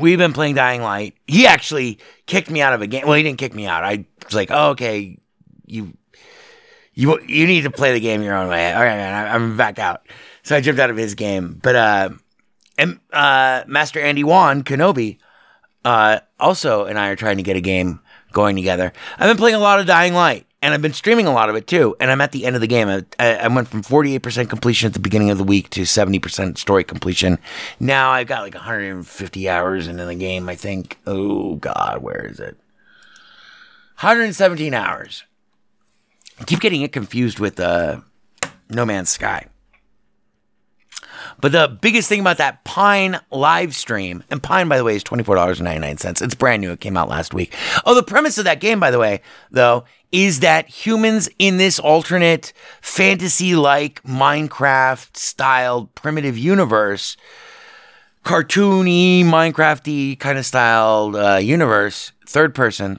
We've been playing Dying Light. He actually kicked me out of a game. Well, he didn't kick me out. I was like, oh, okay, you, you, you need to play the game your own way. All right, man, I, I'm back out. So I jumped out of his game. But uh, and uh, Master Andy Wan Kenobi, uh, also and I are trying to get a game going together. I've been playing a lot of Dying Light, and I've been streaming a lot of it too. And I'm at the end of the game. I, I went from 48% completion at the beginning of the week to 70% story completion. Now I've got like 150 hours into the game. I think. Oh God, where is it? 117 hours. I keep getting it confused with uh, No Man's Sky. But the biggest thing about that Pine live stream, and Pine, by the way, is $24.99. It's brand new. It came out last week. Oh, the premise of that game, by the way, though, is that humans in this alternate fantasy like Minecraft styled primitive universe, cartoony, Minecrafty kind of styled uh, universe, third person,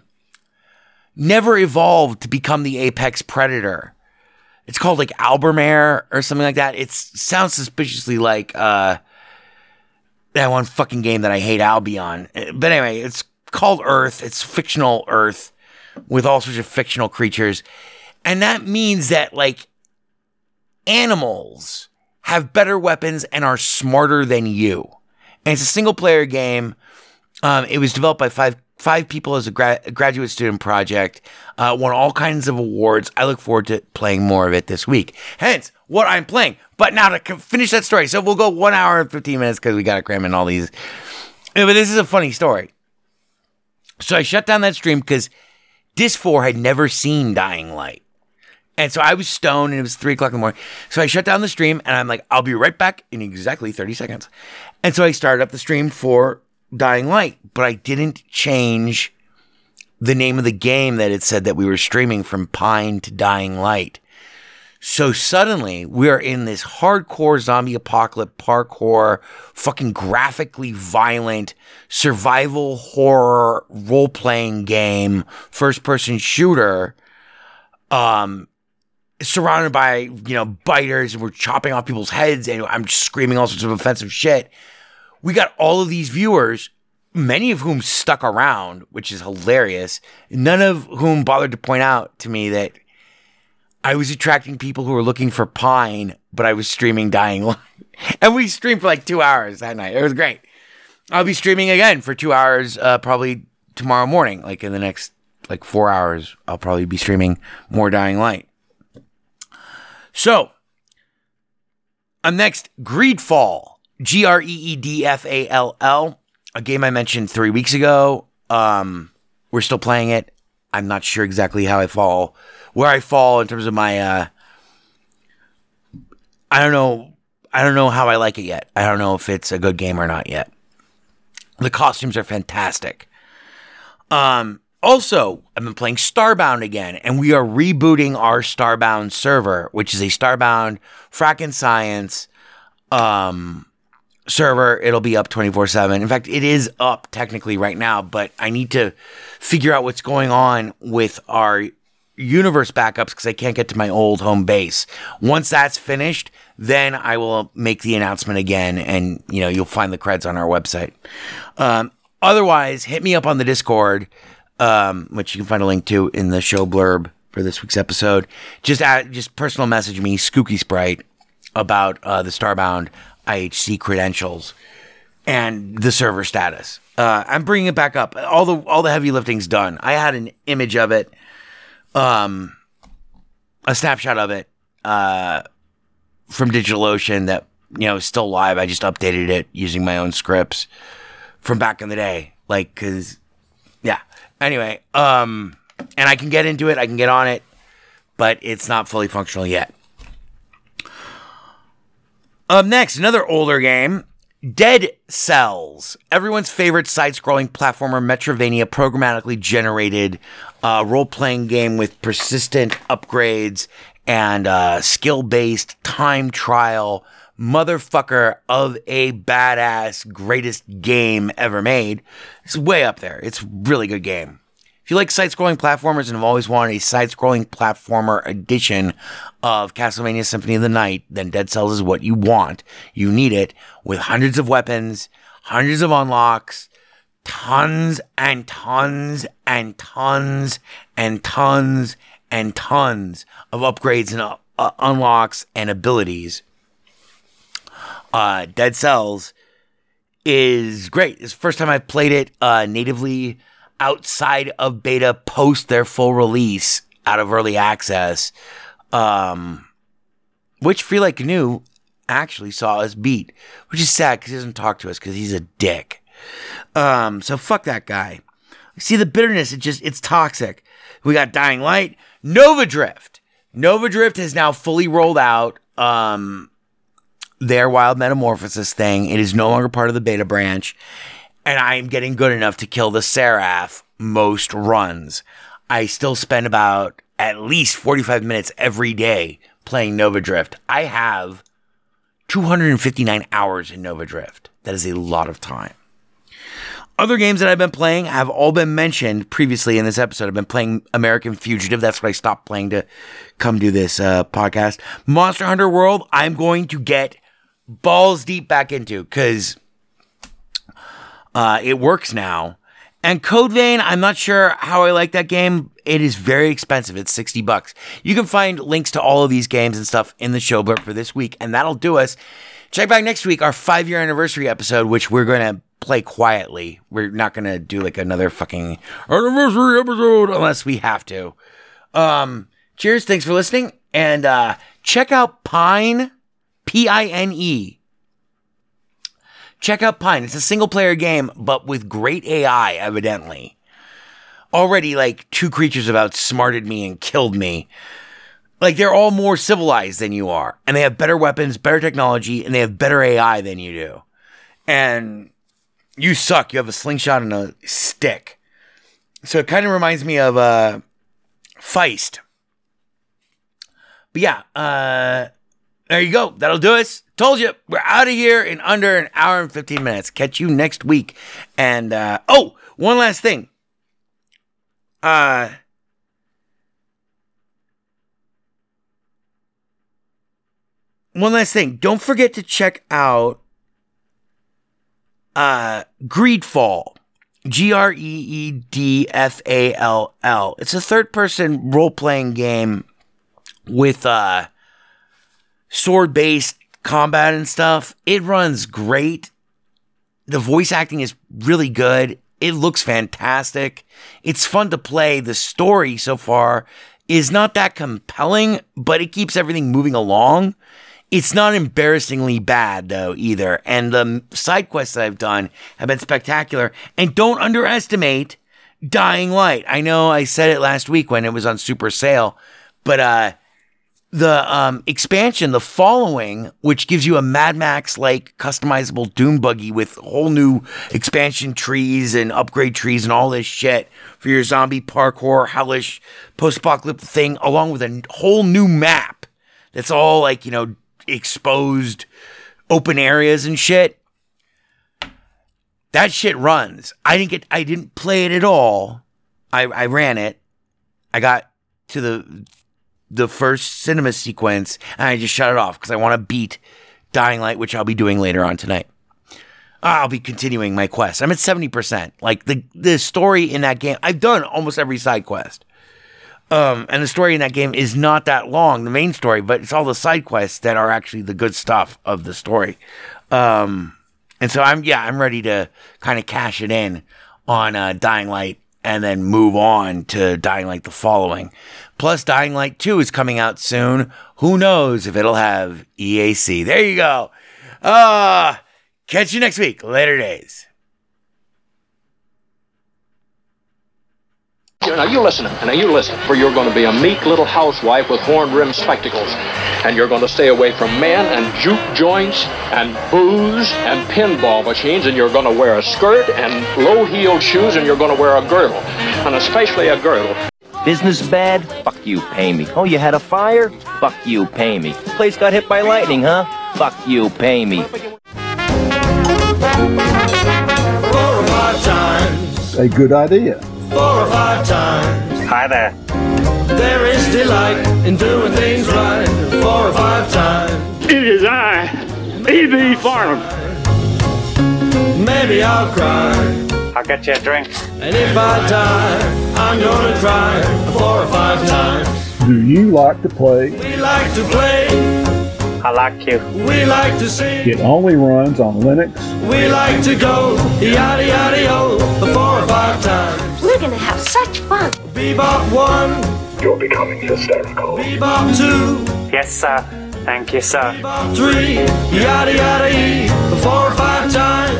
never evolved to become the apex predator it's called like Albamare or something like that. It sounds suspiciously like uh, that one fucking game that I hate, Albion. But anyway, it's called Earth. It's fictional Earth with all sorts of fictional creatures, and that means that like animals have better weapons and are smarter than you. And it's a single player game. Um, it was developed by five five people as a, gra- graduate student project. Uh, won all kinds of awards. I look forward to playing more of it this week. Hence, what I'm playing. But now to co- finish that story, so we'll go one hour and 15 minutes because we got to cram in all these. Yeah, but this is a funny story. So I shut down that stream because Dis 4 had never seen Dying Light. And so I was stoned and it was three o'clock in the morning. So I shut down the stream and I'm like, I'll be right back in exactly 30 seconds. And so I started up the stream for Dying Light, but I didn't change the name of the game that it said that we were streaming from Pine to Dying Light. So suddenly we are in this hardcore zombie apocalypse parkour, fucking graphically violent survival horror role playing game, first person shooter. Um, surrounded by you know biters and we're chopping off people's heads and I'm screaming all sorts of offensive shit. We got all of these viewers, many of whom stuck around, which is hilarious. None of whom bothered to point out to me that I was attracting people who were looking for Pine, but I was streaming Dying Light. And we streamed for like two hours that night. It was great. I'll be streaming again for two hours, uh, probably tomorrow morning. Like in the next like four hours, I'll probably be streaming more Dying Light. So, I'm next, Greedfall, G R E E D F A L L, a game I mentioned three weeks ago. Um, we're still playing it. I'm not sure exactly how I fall, where I fall in terms of my. Uh, I don't know. I don't know how I like it yet. I don't know if it's a good game or not yet. The costumes are fantastic. Um, also, I've been playing Starbound again, and we are rebooting our Starbound server, which is a Starbound Fracken Science um, server. It'll be up 24 7. In fact, it is up technically right now, but I need to figure out what's going on with our universe backups because I can't get to my old home base. Once that's finished, then I will make the announcement again, and you know you'll find the creds on our website. Um, otherwise, hit me up on the Discord um, which you can find a link to in the show blurb for this week's episode. Just add, just personal message me, Skooky Sprite, about uh, the Starbound IHC credentials and the server status. Uh, I'm bringing it back up. All the all the heavy lifting's done. I had an image of it, um, a snapshot of it uh, from DigitalOcean that you know is still live. I just updated it using my own scripts from back in the day, like because yeah. Anyway, um, and I can get into it. I can get on it, but it's not fully functional yet. Next, another older game. Dead Cells, everyone's favorite side scrolling platformer, Metroidvania, programmatically generated uh, role playing game with persistent upgrades and uh, skill based time trial motherfucker of a badass greatest game ever made. It's way up there. It's really good game. If you like side scrolling platformers and have always wanted a side scrolling platformer edition of Castlevania Symphony of the Night, then Dead Cells is what you want. You need it with hundreds of weapons, hundreds of unlocks, tons and tons and tons and tons and tons of upgrades and uh, unlocks and abilities. Uh, Dead Cells is great. It's the first time I've played it uh, natively outside of beta post their full release out of early access, um, which Free Like GNU actually saw us beat, which is sad because he doesn't talk to us because he's a dick. Um, so fuck that guy. See the bitterness, it just it's toxic. We got Dying Light, Nova Drift. Nova Drift has now fully rolled out um their wild metamorphosis thing. It is no longer part of the beta branch. And I am getting good enough to kill the Seraph most runs. I still spend about at least 45 minutes every day playing Nova Drift. I have 259 hours in Nova Drift. That is a lot of time. Other games that I've been playing have all been mentioned previously in this episode. I've been playing American Fugitive. That's what I stopped playing to come do this uh, podcast. Monster Hunter World, I'm going to get balls deep back into because uh, it works now. And Code Vein, I'm not sure how I like that game. It is very expensive. It's 60 bucks. You can find links to all of these games and stuff in the show blurb for this week, and that'll do us. Check back next week, our five year anniversary episode, which we're going to play quietly. We're not going to do like another fucking anniversary episode unless we have to. Um, cheers. Thanks for listening. And uh, check out Pine, P I N E. Check out Pine. It's a single player game, but with great AI, evidently. Already, like, two creatures have outsmarted me and killed me. Like, they're all more civilized than you are. And they have better weapons, better technology, and they have better AI than you do. And you suck. You have a slingshot and a stick. So it kind of reminds me of uh, Feist. But yeah, uh, there you go. That'll do us. Told you, we're out of here in under an hour and 15 minutes. Catch you next week. And, uh, oh, one last thing. Uh, one last thing. Don't forget to check out uh, Greedfall. G R E E D F A L L. It's a third person role playing game with uh, sword based combat and stuff. It runs great. The voice acting is really good. It looks fantastic. It's fun to play. The story so far is not that compelling, but it keeps everything moving along. It's not embarrassingly bad though either. And the side quests that I've done have been spectacular. And don't underestimate Dying Light. I know I said it last week when it was on super sale, but uh the um, expansion, the following, which gives you a Mad Max like customizable Doom buggy with whole new expansion trees and upgrade trees and all this shit for your zombie parkour, hellish post apocalyptic thing, along with a whole new map that's all like, you know, exposed open areas and shit. That shit runs. I didn't get, I didn't play it at all. I, I ran it. I got to the the first cinema sequence and I just shut it off because I want to beat Dying Light, which I'll be doing later on tonight. I'll be continuing my quest. I'm at 70%. Like the the story in that game, I've done almost every side quest. Um, and the story in that game is not that long, the main story, but it's all the side quests that are actually the good stuff of the story. Um, and so I'm, yeah, I'm ready to kind of cash it in on uh, Dying Light and then move on to Dying Light the following. Plus, Dying Light 2 is coming out soon. Who knows if it'll have EAC? There you go. Uh, catch you next week. Later days. Now you listen, now you listen. For you're going to be a meek little housewife with horn-rimmed spectacles, and you're going to stay away from men and juke joints and booze and pinball machines, and you're going to wear a skirt and low-heeled shoes, and you're going to wear a girdle, and especially a girdle. Business bad? Fuck you, pay me. Oh, you had a fire? Fuck you, pay me. Place got hit by lightning, huh? Fuck you, pay me. Four or five times, A good idea. four or five times. Hi there. There is delight in doing things right. Four or five times. It is I, E.B. Farnham. Maybe I'll cry. I'll get you a drink. And if I die, I'm gonna cry four or five times. Do you like to play? We like to play, I like you. we like to sing, It only runs on Linux. we like to go yada yada yo oh, four or five times. We're gonna have such fun. Bebop one, You're becoming hysterical. bebop two, Yes, sir. Thank you, sir. bebop three, yada yada e four or five times.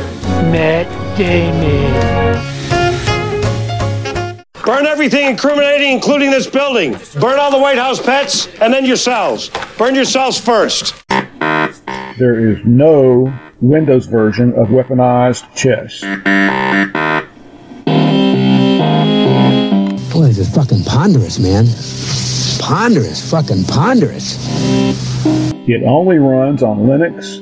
Burn everything incriminating, including this building. Burn all the White House pets, and then yourselves. Burn yourselves first. There is no Windows version of weaponized chess. Boy, this is fucking ponderous, man. Ponderous, fucking ponderous. It only runs on Linux.